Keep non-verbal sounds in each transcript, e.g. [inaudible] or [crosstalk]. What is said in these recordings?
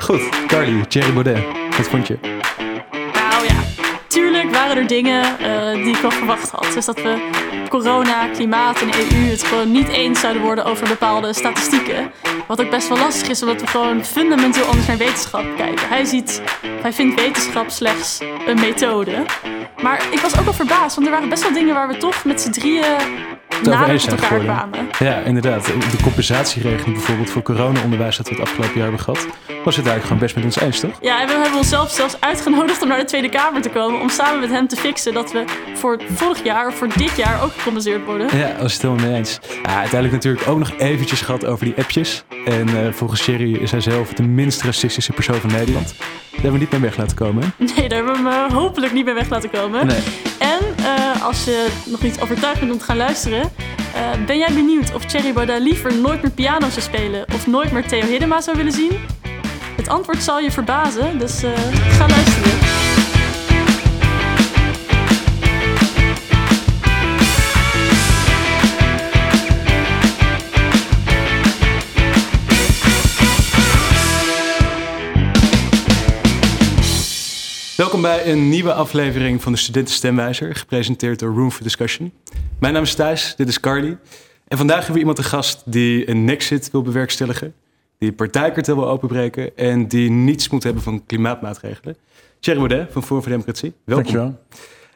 Goed, Carly, Thierry Baudet. Wat vond je? Nou ja, tuurlijk waren er dingen eh, die ik wel verwacht had. Dus dat we corona, klimaat en EU het gewoon niet eens zouden worden over bepaalde statistieken. Wat ook best wel lastig is, omdat we gewoon fundamenteel anders naar wetenschap kijken. Hij, ziet, hij vindt wetenschap slechts een methode. Maar ik was ook wel verbaasd, want er waren best wel dingen waar we toch met z'n drieën over nader eens zijn geworden. Ja, inderdaad. De compensatieregeling bijvoorbeeld voor corona-onderwijs dat we het afgelopen jaar hebben gehad, was het eigenlijk gewoon best met ons eens, toch? Ja, en we hebben onszelf zelfs uitgenodigd om naar de Tweede Kamer te komen. Om samen met hem te fixen dat we voor vorig jaar of voor dit jaar ook gecompenseerd worden. Ja, dat is het helemaal mee eens. Ja, uiteindelijk natuurlijk ook nog eventjes gehad over die appjes. En eh, volgens Sherry is hij zelf de minst racistische persoon van Nederland. Hebben we niet mee weg laten komen. Nee, daar hebben we hem eh, hopelijk niet meer weg laten komen. Nee. En eh, als je nog niet overtuigd bent om te gaan luisteren, eh, ben jij benieuwd of Thierry Baudet liever nooit meer piano zou spelen of nooit meer Theo Hiddema zou willen zien? Het antwoord zal je verbazen, dus ga luisteren. Welkom bij een nieuwe aflevering van de Studenten Stemwijzer, gepresenteerd door Room for Discussion. Mijn naam is Thijs, dit is Carly. En vandaag hebben we iemand te gast die een nexit wil bewerkstelligen, die partijkartel wil openbreken en die niets moet hebben van klimaatmaatregelen. Thierry Baudet van Forum voor Democratie, welkom. Dankjewel.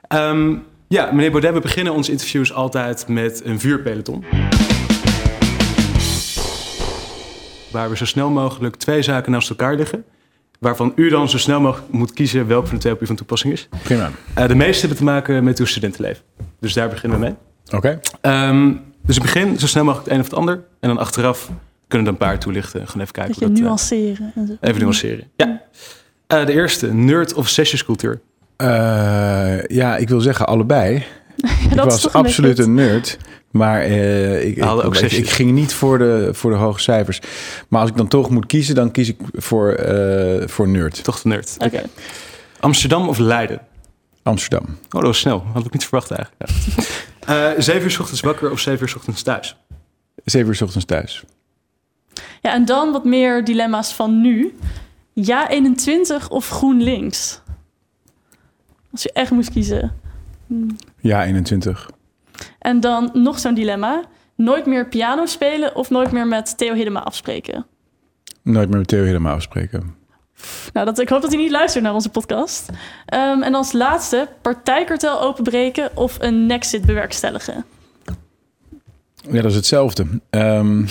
Ehm, ja, meneer Baudet, we beginnen onze interviews altijd met een vuurpeloton. Waar we zo snel mogelijk twee zaken naast elkaar leggen. Waarvan u dan zo snel mogelijk moet kiezen welke van de twee op u van toepassing is. Prima. Eh, de meeste hebben te maken met uw studentenleven. Dus daar beginnen we mee. Oké. Ehm, dus ik begin zo snel mogelijk het een of het ander. En dan achteraf kunnen we er een paar toelichten. Gewoon even kijken. Je dat, eh, nuanceren. en zo. even nuanceren. Ja. Eh, de eerste, nerd of sessiescultuur. Eh, ja, ik wil zeggen allebei. [laughs] ik dat is was absoluut beetje een nerd. Maar eh, ik, ik, ook ik, zesjes. ik ging niet voor de, voor de hoge cijfers. Maar als ik dan toch moet kiezen, dan kies ik voor, eh, voor nerd. Toch de nerd. Oké. Amsterdam of Leiden? Amsterdam. Oh, dat was snel. Had ik niet verwacht eigenlijk. Ja. [laughs] Eh, zeven uur 's ochtends wakker of zeven uur 's ochtends thuis? Zeven uur 's ochtends thuis. Ja, en dan wat meer dilemma's van nu. Ja 21 of GroenLinks? Als je echt moest kiezen. Ja, 21. En dan nog zo'n dilemma. Nooit meer piano spelen of nooit meer met Theo Hiddema afspreken? Nooit meer met Theo helemaal afspreken. Nou, dat, ik hoop dat hij niet luistert naar onze podcast. Ehm, en als laatste, partijkartel openbreken of een nexit bewerkstelligen? Ja, dat is hetzelfde. Ehm, [laughs]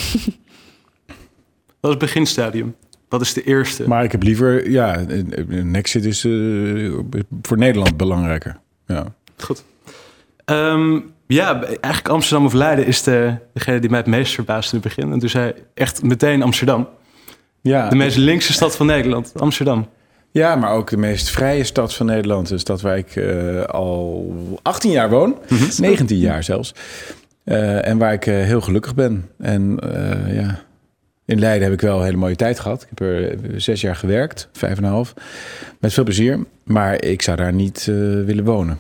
Wat is het beginstadium? Wat is de eerste? maar ik heb liever... Ja, een een Nexit is eh, voor Nederland belangrijker. Ja. Goed. Ehm, ja, eigenlijk Amsterdam of Leiden is de, degene die mij het meest verbaasde in het begin. En toen zei echt meteen Amsterdam. Ja, De meest linkse stad van Nederland, Amsterdam. Ja, maar ook de meest vrije stad van Nederland. Een stad waar ik eh, al 18 jaar woon. 19 jaar zelfs. Eh, en waar ik eh, heel gelukkig ben. En ja, in Leiden heb ik wel een hele mooie tijd gehad. Ik heb er zes jaar gewerkt, vijf en een half. Met veel plezier. Maar ik zou daar niet willen wonen.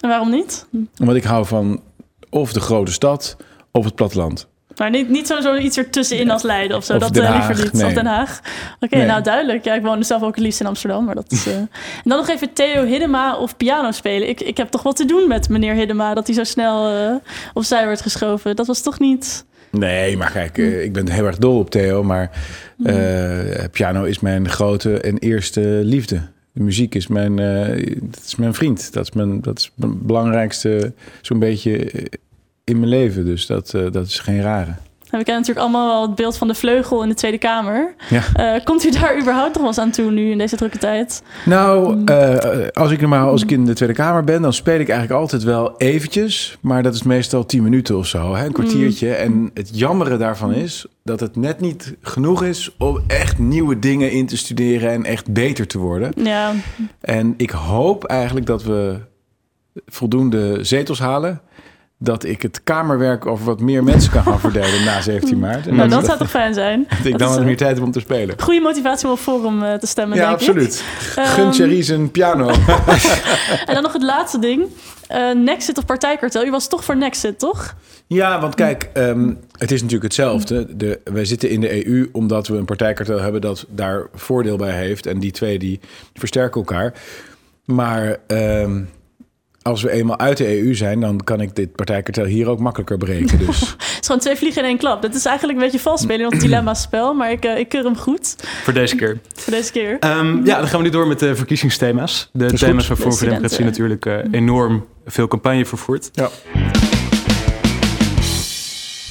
En waarom niet? Omdat ik hou van of de grote stad of het platteland. Maar niet, niet zo, zo iets ertussenin als Leiden of zo. Of dat Den eh, Haag, liever niet. nee. Of Den Haag. Oké, Nee. nou duidelijk. Ja, ik woonde zelf ook liefst in Amsterdam. Maar dat is, eh. En dan nog even Theo Hiddema of piano spelen. Ik, ik heb toch wat te doen met meneer Hiddema. Dat hij zo snel eh, opzij werd geschoven. Dat was toch niet... Nee, maar kijk, ik ben heel erg dol op Theo. Maar eh, piano is mijn grote en eerste liefde. Muziek is mijn, eh, dat is mijn vriend. Dat is mijn, dat is mijn belangrijkste, zo'n beetje eh, in mijn leven. Dus dat, eh, dat is geen rare. En we kennen natuurlijk allemaal wel het beeld van de vleugel in de Tweede Kamer. Ja. Eh, komt u daar überhaupt nog wel eens aan toe nu in deze drukke tijd? Nou, eh, als ik normaal als ik in de Tweede Kamer ben, dan speel ik eigenlijk altijd wel eventjes. Maar dat is meestal tien minuten of zo, hè, een kwartiertje. En het jammere daarvan is dat het net niet genoeg is om echt nieuwe dingen in te studeren en echt beter te worden. Ja, En ik hoop eigenlijk dat we voldoende zetels halen. Dat ik het kamerwerk over wat meer mensen kan gaan [laughs] verdelen na 17 maart. En Nou, dat, dat zou toch fijn zijn? [laughs] dat ik dan wat meer tijd heb om te spelen. Goede motivatie om op Forum eh, te stemmen, Ja, denk absoluut. ik. Gun Ehm, Thierry zijn piano. [laughs] En dan nog het laatste ding. Eh Nexit of partijkartel. Je was toch voor Nexit, toch? Ja, want kijk, ehm, het is natuurlijk hetzelfde. De, wij zitten in de EU omdat we een partijkartel hebben dat daar voordeel bij heeft. En die twee die versterken elkaar. Maar ehm, als we eenmaal uit de EU zijn, dan kan ik dit partijkartel hier ook makkelijker breken. Dus [laughs] Het is gewoon twee vliegen in één klap. Dat is eigenlijk een beetje vals spelen in dat dilemma-spel. Maar ik, eh, ik keur hem goed Voor deze keer. voor deze keer. Ehm, ja, dan gaan we nu door met de verkiezingsthema's. De thema's goed. waar Forum voor De Democratie natuurlijk eh, enorm veel campagne vervoert. ja.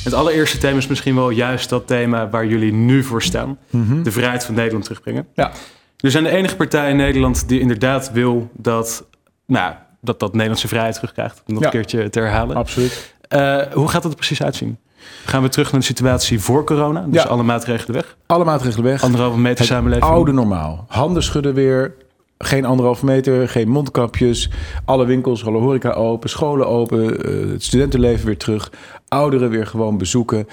Het allereerste thema is misschien wel juist dat thema waar jullie nu voor staan. Mhm. De vrijheid van Nederland terugbrengen. ja. We zijn de enige partij in Nederland die inderdaad wil dat, nou, dat, dat Nederlandse vrijheid terugkrijgt. Om Ja. een keertje te herhalen. absoluut. Eh, hoe gaat dat er precies uitzien? Gaan we terug naar de situatie voor corona? Dus Ja. alle maatregelen weg? Alle maatregelen weg. Anderhalve meter Het samenleving? oude normaal. Handen schudden weer. Geen anderhalf meter, geen mondkapjes. Alle winkels, alle horeca open, scholen open. eh, het studentenleven weer terug. Ouderen weer gewoon bezoeken.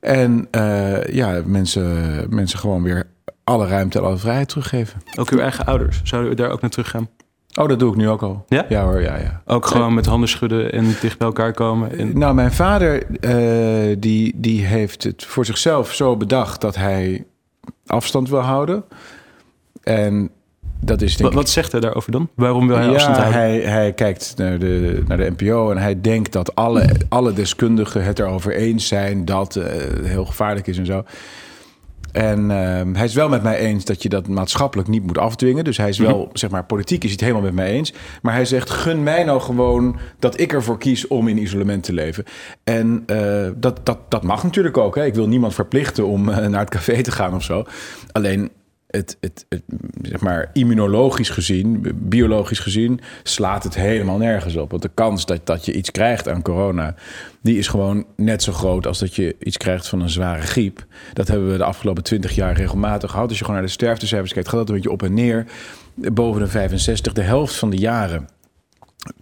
En eh, ja, mensen, mensen gewoon weer alle ruimte en alle vrijheid teruggeven. Ook uw eigen ouders. Zouden we daar ook naar terug gaan? Oh, dat doe ik nu ook al. Ja? Ja hoor, ja, ja. Ook gewoon met handen schudden en dicht bij elkaar komen? En... Nou, mijn vader eh, die, die heeft het voor zichzelf zo bedacht dat hij afstand wil houden. En dat is denk Wat, zegt hij daarover dan? Waarom wil hij afstand houden? hij, hij kijkt naar de, naar de NPO en hij denkt dat alle, alle deskundigen het erover eens zijn dat het heel gevaarlijk is en zo. En ehm, hij is wel met mij eens dat je dat maatschappelijk niet moet afdwingen. Dus hij is wel, zeg maar, politiek is hij het helemaal met mij eens. Maar hij zegt, gun mij nou gewoon dat ik ervoor kies om in isolement te leven. En eh, dat, dat, dat mag natuurlijk ook. Hè. Ik wil niemand verplichten om eh, naar het café te gaan of zo. Alleen, het, het, het, zeg maar, immunologisch gezien, biologisch gezien, slaat het helemaal nergens op. Want de kans dat, dat je iets krijgt aan corona, die is gewoon net zo groot als dat je iets krijgt van een zware griep. Dat hebben we de afgelopen twintig jaar regelmatig gehad. Als je gewoon naar de sterftecijfers kijkt, gaat dat een beetje op en neer. Boven de 65, de helft van de jaren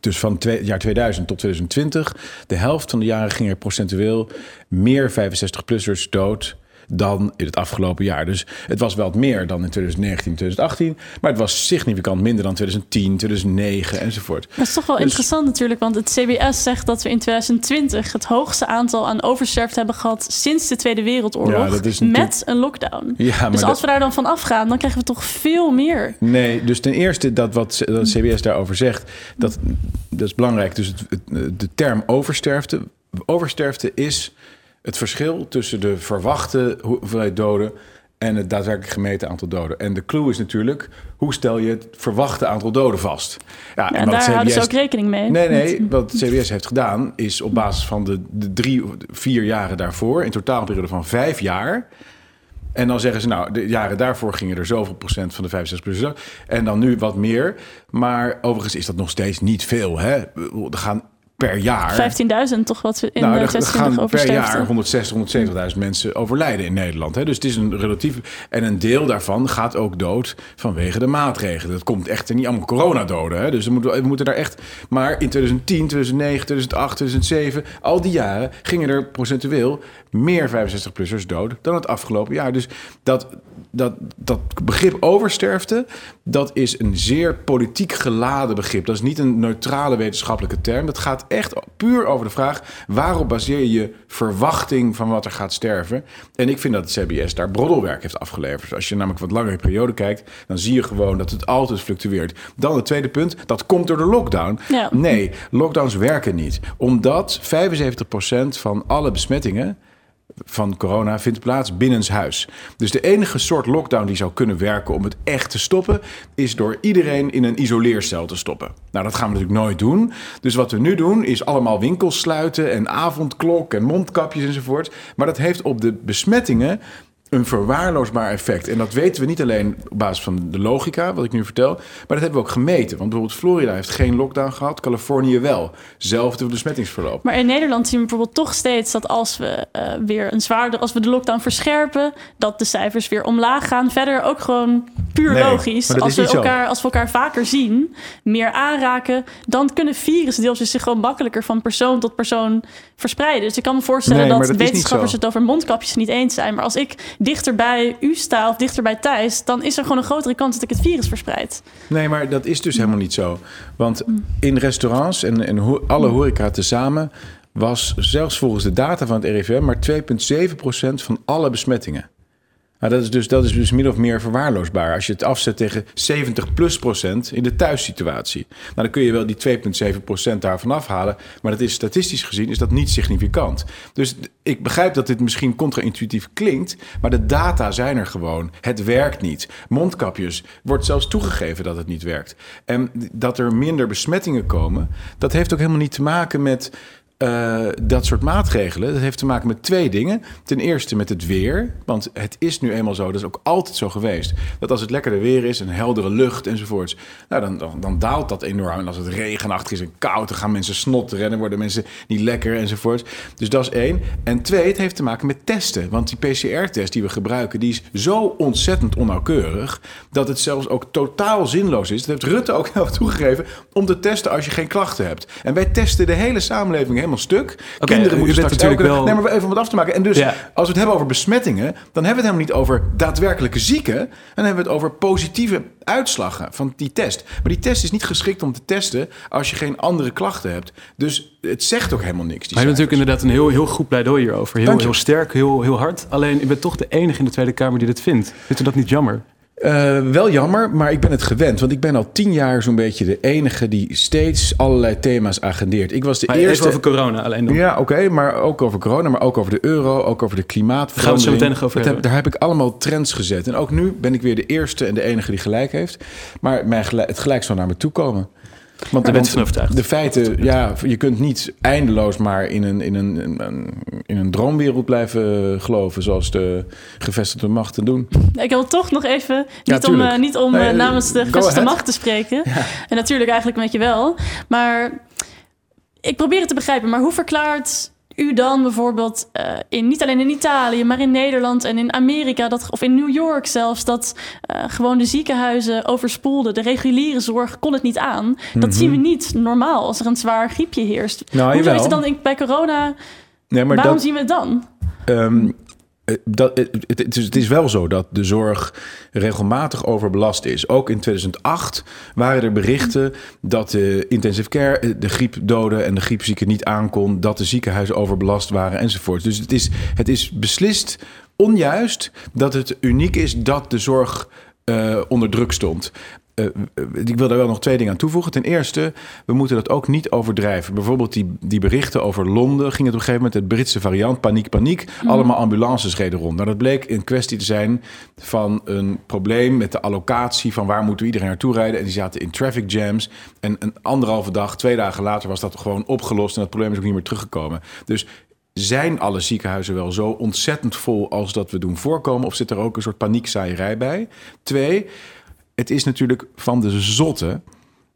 dus van twee, jaar 2000 tot 2020, de helft van de jaren ging er procentueel meer 65-plussers dood dan in het afgelopen jaar. Dus het was wel wat meer dan in 2019, 2018, maar het was significant minder dan 2010, 2009 enzovoort. Dat is toch wel Dus- interessant natuurlijk, want het CBS zegt dat we in 2020 het hoogste aantal aan oversterfte hebben gehad sinds de Tweede Wereldoorlog Ja, dat is natuurlijk- met een lockdown. Ja, maar dus dat- als we daar dan van afgaan, dan krijgen we toch veel meer. Nee, dus ten eerste dat wat dat CBS daarover zegt, dat, dat is belangrijk. Dus het, het- de term oversterfte. Oversterfte is het verschil tussen de verwachte hoeveelheid doden en het daadwerkelijk gemeten aantal doden. En de clue is natuurlijk, hoe stel je het verwachte aantal doden vast? Ja, en wat daar houden ze ook rekening mee. Nee, nee. Wat het CBS heeft gedaan is op basis van de, de drie, vier jaren daarvoor, in totaal een periode van vijf jaar. En dan zeggen ze, nou, de jaren daarvoor gingen er zoveel procent van de 65 plus. En dan nu wat meer. Maar overigens is dat nog steeds niet veel. Hè? Er gaan per jaar. 15.000 toch wat we in nou, er 26 gaan per jaar 160, 170.000 mensen overlijden in Nederland. Hè? Dus het is een relatief. En een deel daarvan gaat ook dood vanwege de maatregelen. Dat komt echt niet allemaal coronadoden. Hè? Dus we moeten, we moeten daar echt. Maar in 2010, 2009, 2008, 2007, al die jaren gingen er procentueel meer 65-plussers dood dan het afgelopen jaar. Dus dat, dat, dat begrip oversterfte, dat is een zeer politiek geladen begrip. Dat is niet een neutrale wetenschappelijke term. Dat gaat echt puur over de vraag... waarop baseer je je verwachting van wat er gaat sterven? En ik vind dat het CBS daar broddelwerk heeft afgeleverd. Als je namelijk wat langere periode kijkt... dan zie je gewoon dat het altijd fluctueert. Dan het tweede punt, dat komt door de lockdown. Ja. Nee, lockdowns werken niet. Omdat 75% van alle besmettingen van corona vindt plaats binnenshuis. Dus de enige soort lockdown die zou kunnen werken om het echt te stoppen, is door iedereen in een isoleercel te stoppen. Nou, dat gaan we natuurlijk nooit doen. Dus wat we nu doen, is allemaal winkels sluiten en avondklok en mondkapjes enzovoort. Maar dat heeft op de besmettingen een verwaarloosbaar effect. En dat weten we niet alleen op basis van de logica, wat ik nu vertel, maar dat hebben we ook gemeten. Want bijvoorbeeld Florida heeft geen lockdown gehad, Californië wel. Zelfde besmettingsverloop. Maar in Nederland zien we bijvoorbeeld toch steeds dat als we eh, weer een zwaarder, als we de lockdown verscherpen, dat de cijfers weer omlaag gaan. Verder ook gewoon puur Nee, logisch. Als we, zo. elkaar, als we elkaar vaker zien, meer aanraken, dan kunnen virusdeeltjes zich gewoon makkelijker van persoon tot persoon verspreiden. Dus ik kan me voorstellen Nee, dat, dat wetenschappers het over mondkapjes niet eens zijn. Maar als ik dichter bij u sta of dichter bij Thijs, dan is er gewoon een grotere kans dat ik het virus verspreid. Nee, maar dat is dus helemaal niet zo. Want Mm. in restaurants en, en ho- alle horeca tezamen was zelfs volgens de data van het RIVM maar 2,7% van alle besmettingen. Nou, dat, is dus, dat is dus min of meer verwaarloosbaar als je het afzet tegen 70 plus procent in de thuissituatie. Nou, dan kun je wel die 2,7 procent daarvan afhalen, maar dat is statistisch gezien is dat niet significant. Dus ik begrijp dat dit misschien contra-intuïtief klinkt, maar de data zijn er gewoon. Het werkt niet. Mondkapjes wordt zelfs toegegeven dat het niet werkt. En dat er minder besmettingen komen, dat heeft ook helemaal niet te maken met eh, dat soort maatregelen. Dat heeft te maken met twee dingen. Ten eerste met het weer. Want het is nu eenmaal zo, dat is ook altijd zo geweest. Dat als het lekkerder weer is, een heldere lucht enzovoorts. Nou, dan, dan, daalt dat enorm. En als het regenachtig is en koud, dan gaan mensen snotteren. Dan worden mensen niet lekker enzovoorts. Dus dat is één. En twee, het heeft te maken met testen. Want die PCR-test die we gebruiken, die is zo ontzettend onnauwkeurig. Dat het zelfs ook totaal zinloos is. Dat heeft Rutte ook wel toegegeven. Om te testen als je geen klachten hebt. En wij testen de hele samenleving helemaal stuk. Kinderen moeten straks natuurlijk elke- wel- Nee, maar even om het af te maken. En dus Ja. als we het hebben over besmettingen, dan hebben we het helemaal niet over daadwerkelijke zieken. Dan hebben we het over positieve uitslagen van die test. Maar die test is niet geschikt om te testen als je geen andere klachten hebt. Dus het zegt ook helemaal niks. Die Maar je hebt natuurlijk inderdaad een heel, heel goed pleidooi hierover. Heel, heel sterk, heel, heel hard. Alleen, u bent toch de enige in de Tweede Kamer die dit vindt. Vindt u dat niet jammer? Eh, wel jammer, maar ik ben het gewend. Want ik ben al tien jaar zo'n beetje de enige die steeds allerlei thema's agendeert. Ik was de Maar eerste. eerst over corona alleen dan. Ja, oké, maar ook over corona, maar ook over de euro, ook over de klimaatverandering. Daar gaan we zo meteen nog over heb, hebben. daar heb ik allemaal trends gezet. En ook nu ben ik weer de eerste en de enige die gelijk heeft. Maar mijn gelijk, het gelijk zal naar me toe komen. Want, Daar bent want u van overtuigd. De feiten, ja, je kunt niet eindeloos maar in een, in een, in een, in een droomwereld blijven geloven, zoals de gevestigde machten doen. Ik wil toch nog even, Ja, niet om, eh, niet om Nee, eh, eh, namens de gevestigde macht te spreken. En natuurlijk eigenlijk met je wel. Maar ik probeer het te begrijpen. Maar hoe verklaart u dan bijvoorbeeld, eh, in, niet alleen in Italië, maar in Nederland en in Amerika, dat, of in New York zelfs, dat eh, gewoon de ziekenhuizen overspoelden. De reguliere zorg kon het niet aan. Dat zien we niet normaal als er een zwaar griepje heerst. Mhm. Nou, Hoe is het dan in- bij corona? Nee, maar waarom dat, zien we het dan? Eh, dat, het, het, het is, wel zo dat de zorg regelmatig overbelast is. Ook in 2008 waren er berichten dat de intensive care eh, de griepdoden en de griepzieken niet aankon, dat de ziekenhuizen overbelast waren enzovoort. Dus het is, het is beslist onjuist dat het uniek is dat de zorg eh, onder druk stond. Eh, ik wil daar wel nog twee dingen aan toevoegen. Ten eerste, we moeten dat ook niet overdrijven. Bijvoorbeeld die, die berichten over Londen. Ging het op een gegeven moment het Britse variant, paniek, paniek. Allemaal ambulances reden rond. Nou, dat bleek een kwestie te zijn van een probleem met de allocatie van waar moeten we iedereen naartoe rijden. En die zaten in traffic jams. En een anderhalve dag, twee dagen later was dat gewoon opgelost. En dat probleem is ook niet meer teruggekomen. Dus zijn alle ziekenhuizen wel zo ontzettend vol als dat we doen voorkomen? Of zit er ook een soort paniekzaaierij bij? Twee, het is natuurlijk van de zotte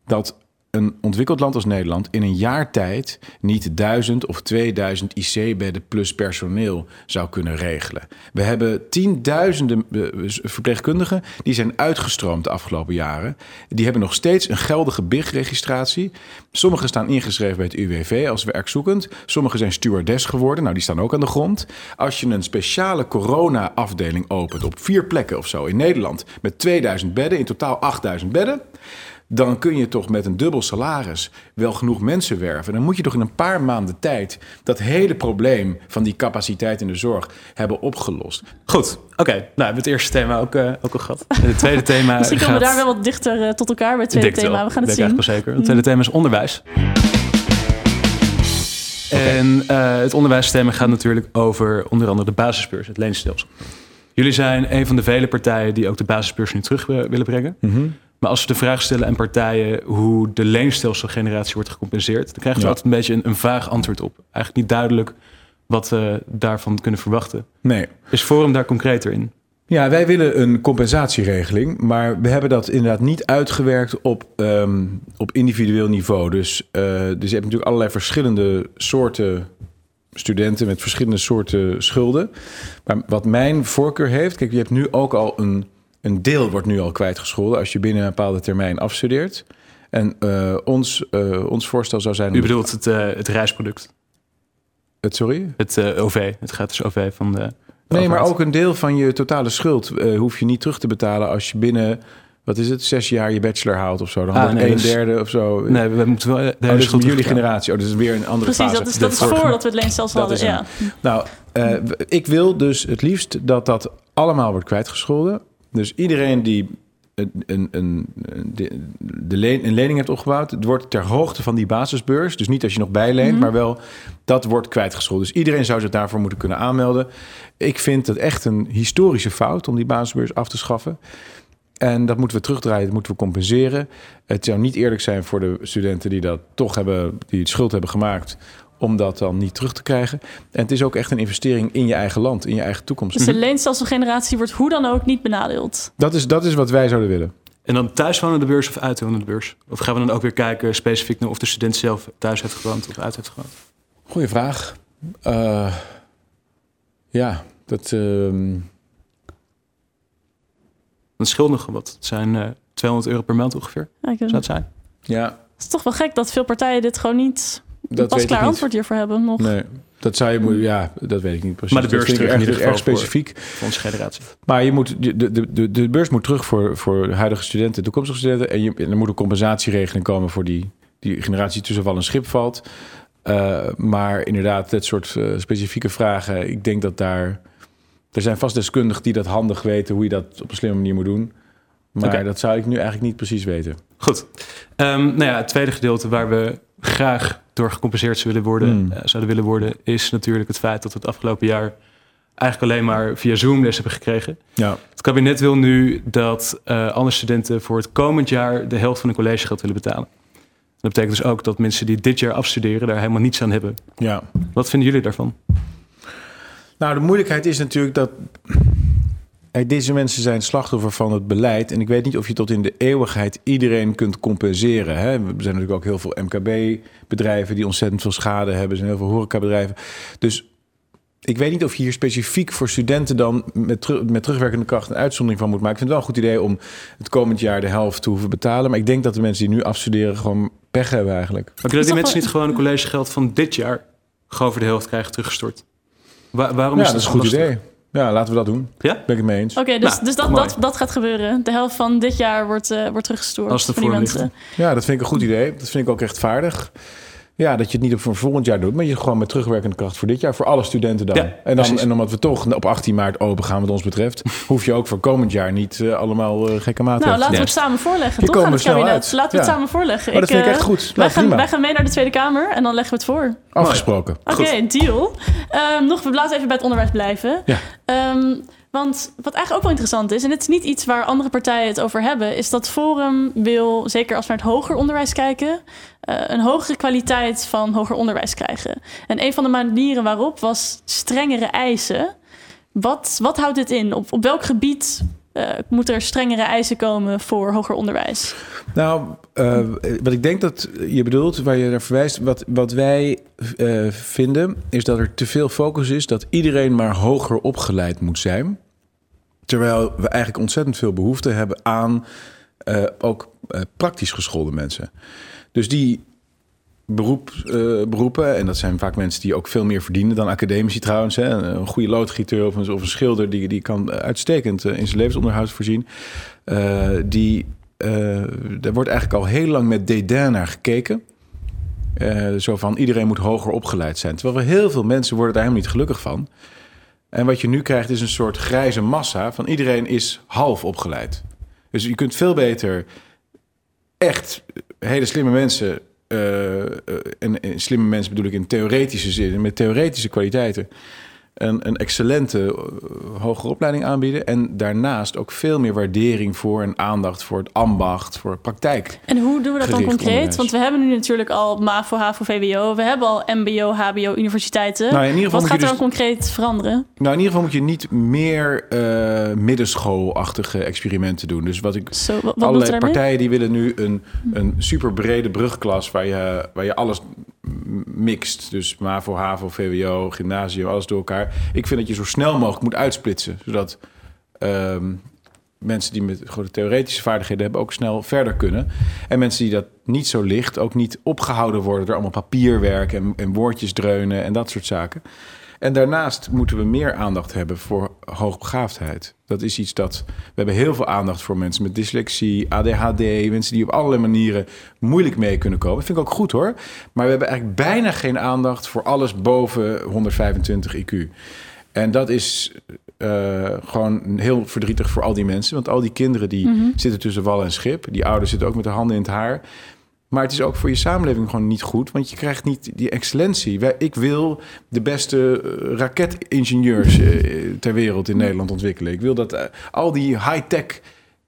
dat een ontwikkeld land als Nederland in een jaar tijd niet 1000 of 2000 IC-bedden plus personeel zou kunnen regelen. We hebben tienduizenden eh, verpleegkundigen die zijn uitgestroomd de afgelopen jaren. Die hebben nog steeds een geldige BIG-registratie. Sommigen staan ingeschreven bij het UWV als werkzoekend. Sommigen zijn stewardess geworden. Nou, die staan ook aan de grond. Als je een speciale corona-afdeling opent op vier plekken of zo in Nederland met 2000 bedden, in totaal 8000 bedden dan kun je toch met een dubbel salaris wel genoeg mensen werven. Dan moet je toch in een paar maanden tijd dat hele probleem van die capaciteit in de zorg hebben opgelost. Goed, oké. Nou, we hebben het eerste thema ook, eh, ook al gehad. [laughs] Het tweede thema Misschien gaat... komen we daar wel wat dichter eh, tot elkaar bij het tweede thema. wel. We gaan het zien. eigenlijk wel zeker. Het tweede thema is onderwijs. En eh, het onderwijsthema gaat natuurlijk over onder andere de basisbeurs, het leenstelsel. Jullie zijn een van de vele partijen die ook de basisbeurs nu terug willen brengen. Maar als we de vraag stellen aan partijen hoe de leenstelselgeneratie wordt gecompenseerd, dan krijgen Ja. altijd een beetje een, een vaag antwoord op. Eigenlijk niet duidelijk wat we daarvan kunnen verwachten. Nee. Is Forum daar concreter in? Ja, wij willen een compensatieregeling, maar we hebben dat inderdaad niet uitgewerkt op, ehm, op individueel niveau. Dus, eh, dus je hebt natuurlijk allerlei verschillende soorten studenten met verschillende soorten schulden. Maar wat mijn voorkeur heeft, kijk, je hebt nu ook al een een deel wordt nu al kwijtgescholden als je binnen een bepaalde termijn afstudeert. En uh, ons, uh, ons voorstel zou zijn. U bedoelt het, uh, het reisproduct? Het, sorry? Het OV, het gratis OV van de. Nee, maar ook een deel van je totale schuld hoef je niet terug te betalen als je binnen wat is het, zes jaar je bachelor haalt of zo. Dan ah, nee, een dus, derde of zo. Nee, we moeten wel de hele oh, jullie generatie. Oh, dat is weer een andere Precies, fase. dat is, dat is voordat we het leenstelsel hadden, ja. Nou, uh, ik wil dus het liefst dat dat allemaal wordt kwijtgescholden. Dus iedereen die een, een, een, de, de leen, een lening hebt opgebouwd, het wordt ter hoogte van die basisbeurs. Dus niet als je nog bijleent, mm maar wel dat wordt kwijtgescholden. Dus iedereen zou zich daarvoor moeten kunnen aanmelden. Ik vind het echt een historische fout om die basisbeurs af te schaffen. En dat moeten we terugdraaien, dat moeten we compenseren. Het zou niet eerlijk zijn voor de studenten die dat toch hebben, die het schuld hebben gemaakt, om dat dan niet terug te krijgen. En het is ook echt een investering in je eigen land, in je eigen toekomst. Dus de leenstelselgeneratie wordt hoe dan ook niet benadeeld. Dat is, dat is wat wij zouden willen. En dan thuiswonende beurs of uitwonende beurs? Of gaan we dan ook weer kijken specifiek naar of de student zelf thuis heeft gewoond of uit heeft gewoond? Goeie vraag. Uh, ja, dat. Uh, dan scheelt nog wat. Het zijn uh, eh, 200 euro per maand ongeveer. Ja, Zou het zijn? Ja. Het is toch wel gek dat veel partijen dit gewoon niet dat pas klaar antwoord hiervoor hebben nog. Nee, dat zou je moeten, ja, dat weet ik niet precies. Maar de beurs terug erg, erg specifiek. Voor onze generatie. Maar je moet, de, de, de, de beurs moet terug voor, voor huidige studenten, toekomstige studenten. En, je, en er moet een compensatieregeling komen voor die, die generatie tussen wal een schip valt. Uh, maar inderdaad, dit soort uh, specifieke vragen, ik denk dat daar er zijn vast deskundigen die dat handig weten, hoe je dat op een slimme manier moet doen. Maar dat zou ik nu eigenlijk niet precies weten. Goed. Um, nou ja, het tweede gedeelte waar we graag door gecompenseerd zouden willen, worden, hmm. uh, zouden willen worden, is natuurlijk het feit dat we het afgelopen jaar eigenlijk alleen maar via Zoom les hebben gekregen. Ja. Het kabinet wil nu dat uh, alle studenten voor het komend jaar de helft van hun collegegeld willen betalen. Dat betekent dus ook dat mensen die dit jaar afstuderen daar helemaal niets aan hebben. Ja. Wat vinden jullie daarvan? Nou, de moeilijkheid is natuurlijk dat deze mensen zijn slachtoffer van het beleid. En ik weet niet of je tot in de eeuwigheid iedereen kunt compenseren. Hè? Er zijn natuurlijk ook heel veel MKB-bedrijven die ontzettend veel schade hebben. Er zijn heel veel horecabedrijven. Dus ik weet niet of je hier specifiek voor studenten dan met, met terugwerkende kracht een uitzondering van moet maken. Ik vind het wel een goed idee om het komend jaar de helft te hoeven betalen. Maar ik denk dat de mensen die nu afstuderen gewoon pech hebben eigenlijk. Maar kunnen die mensen niet gewoon een collegegeld van dit jaar gewoon voor de helft krijgen teruggestort? waarom ja, is dat, een goed idee? Ja, laten we dat doen. Ja? Ben ik het mee eens. Oké, dus, nou, dus dat, dat, dat gaat gebeuren. De helft van dit jaar wordt, uh, wordt teruggestoord Als voor die mensen. Ja, dat vind ik een goed idee. Dat vind ik ook rechtvaardig. Ja, dat je het niet op voor volgend jaar doet, maar je gewoon met terugwerkende kracht voor dit jaar, voor alle studenten dan. Ja, en, dan en omdat we toch op 18 maart open gaan, wat ons betreft, [laughs] hoef je ook voor komend jaar niet uh, allemaal uh, gekke maatregelen. Nou, laten we het samen voorleggen, toch? Aan het kabinet. Laten we het samen voorleggen. Maar dat vind ik echt goed. Wij gaan, wij gaan mee naar de Tweede Kamer en dan leggen we het voor. Afgesproken. Oké, okay, deal. Um, nog, we laten even bij het onderwijs blijven. Ja. Um, want wat eigenlijk ook wel interessant is, en het is niet iets waar andere partijen het over hebben, is dat Forum wil, zeker als we naar het hoger onderwijs kijken, uh, een hogere kwaliteit van hoger onderwijs krijgen. En een van de manieren waarop was strengere eisen. Wat, wat houdt dit in? Op, op welk gebied moeten er strengere eisen komen voor hoger onderwijs? Nou, uh, wat ik denk dat je bedoelt, waar je naar verwijst, wat, wat wij uh, vinden, is dat er te veel focus is dat iedereen maar hoger opgeleid moet zijn. Terwijl we eigenlijk ontzettend veel behoefte hebben aan ook praktisch geschoolde mensen. Dus die beroep, beroepen, en dat zijn vaak mensen die ook veel meer verdienen dan academici trouwens. Hè. Een goede loodgieter of een, of een schilder, die, die kan uitstekend in zijn levensonderhoud voorzien. die uh, er wordt eigenlijk al heel lang met dédain naar gekeken. Zo van iedereen moet hoger opgeleid zijn. Terwijl we heel veel mensen worden daar helemaal niet gelukkig van. En wat je nu krijgt is een soort grijze massa van iedereen is half opgeleid. Dus je kunt veel beter echt hele slimme mensen. Uh, en, en, slimme mensen bedoel ik in theoretische zin, met theoretische kwaliteiten een, een excellente uh, hogere opleiding aanbieden. En daarnaast ook veel meer waardering voor en aandacht voor het ambacht, voor praktijk. En hoe doen we dat dan concreet? Want we hebben nu natuurlijk al MAVO, HAVO, VWO. We hebben al MBO, HBO, universiteiten. Nou, in ieder geval Wat gaat er dus, dan concreet veranderen? Nou, in ieder geval moet je niet meer uh, middenschoolachtige experimenten doen. Dus wat ik. Zo, wat, allerlei partijen die willen nu een, een super brede brugklas waar je, waar je alles mixt. Dus MAVO, HAVO, VWO, gymnasium, alles door elkaar. Ik vind dat je zo snel mogelijk moet uitsplitsen. Zodat um, mensen die met grote theoretische vaardigheden hebben ook snel verder kunnen. En mensen die dat niet zo licht ook niet opgehouden worden door allemaal papierwerk en, en woordjes dreunen en dat soort zaken. En daarnaast moeten we meer aandacht hebben voor hoogbegaafdheid. Dat is iets dat. We hebben heel veel aandacht voor mensen met dyslexie, ADHD, mensen die op allerlei manieren moeilijk mee kunnen komen. Dat vind ik ook goed hoor. Maar we hebben eigenlijk bijna geen aandacht voor alles boven 125 IQ. En dat is uh, gewoon heel verdrietig voor al die mensen. Want al die kinderen die zitten tussen wal en schip. Die ouders zitten ook met de handen in het haar. Maar het is ook voor je samenleving gewoon niet goed, want je krijgt niet die excellentie. Ik wil de beste eh, raketingenieurs eh, ter wereld in Nederland ontwikkelen. Ik wil dat eh, al die high-tech,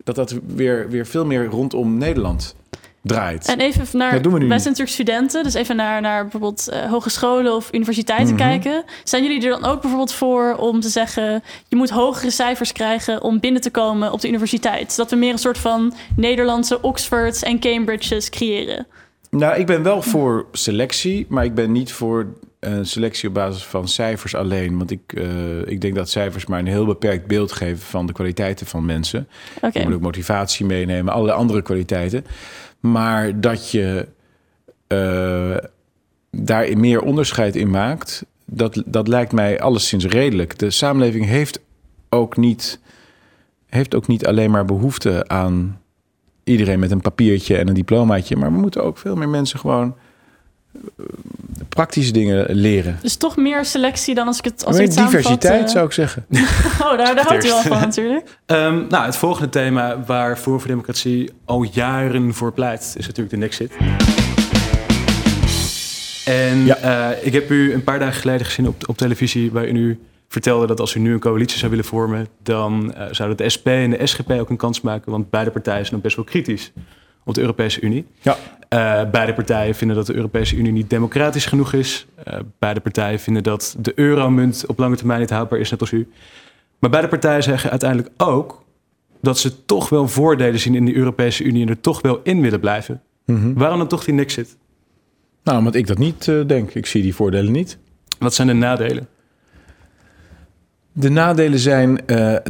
dat dat weer, weer veel meer rondom Nederland draait. En even naar, wij zijn natuurlijk studenten, dus even naar, naar bijvoorbeeld uh, hogescholen of universiteiten mhm. kijken. Zijn jullie er dan ook bijvoorbeeld voor om te zeggen, je moet hogere cijfers krijgen om binnen te komen op de universiteit? Zodat we meer een soort van Nederlandse Oxfords en Cambridges creëren? Nou, ik ben wel voor selectie, maar ik ben niet voor een selectie op basis van cijfers alleen. Want ik, uh, ik denk dat cijfers maar een heel beperkt beeld geven van de kwaliteiten van mensen. Okay. Je moet ook motivatie meenemen, alle andere kwaliteiten. Maar dat je uh, daar meer onderscheid in maakt, dat, dat lijkt mij alleszins redelijk. De samenleving heeft ook niet, heeft ook niet alleen maar behoefte aan iedereen met een papiertje en een diplomaatje. Maar we moeten ook veel meer mensen gewoon praktische dingen leren. Dus toch meer selectie dan als ik het als meer diversiteit zou ik zeggen. [laughs] [laughs] oh, daar, daar houdt u wel van natuurlijk. Um, [laughs] nou, het volgende thema waar Forum voor Democratie al jaren voor pleit, is natuurlijk de Nexit. En ja. uh, ik heb u een paar dagen geleden gezien op, op televisie, waarin u vertelde dat als u nu een coalitie zou willen vormen, dan uh, zouden de SP en de SGP ook een kans maken, want beide partijen zijn nog best wel kritisch op de Europese Unie. Ja. Uh, beide partijen vinden dat de Europese Unie niet democratisch genoeg is. Uh, beide partijen vinden dat de euromunt op lange termijn niet houdbaar is, net als u. Maar beide partijen zeggen uiteindelijk ook dat ze toch wel voordelen zien in de Europese Unie en er toch wel in willen blijven. Mm Waarom dan toch die niks zit? Nou, omdat ik dat niet uh, denk. Ik zie die voordelen niet. Wat zijn de nadelen? De nadelen zijn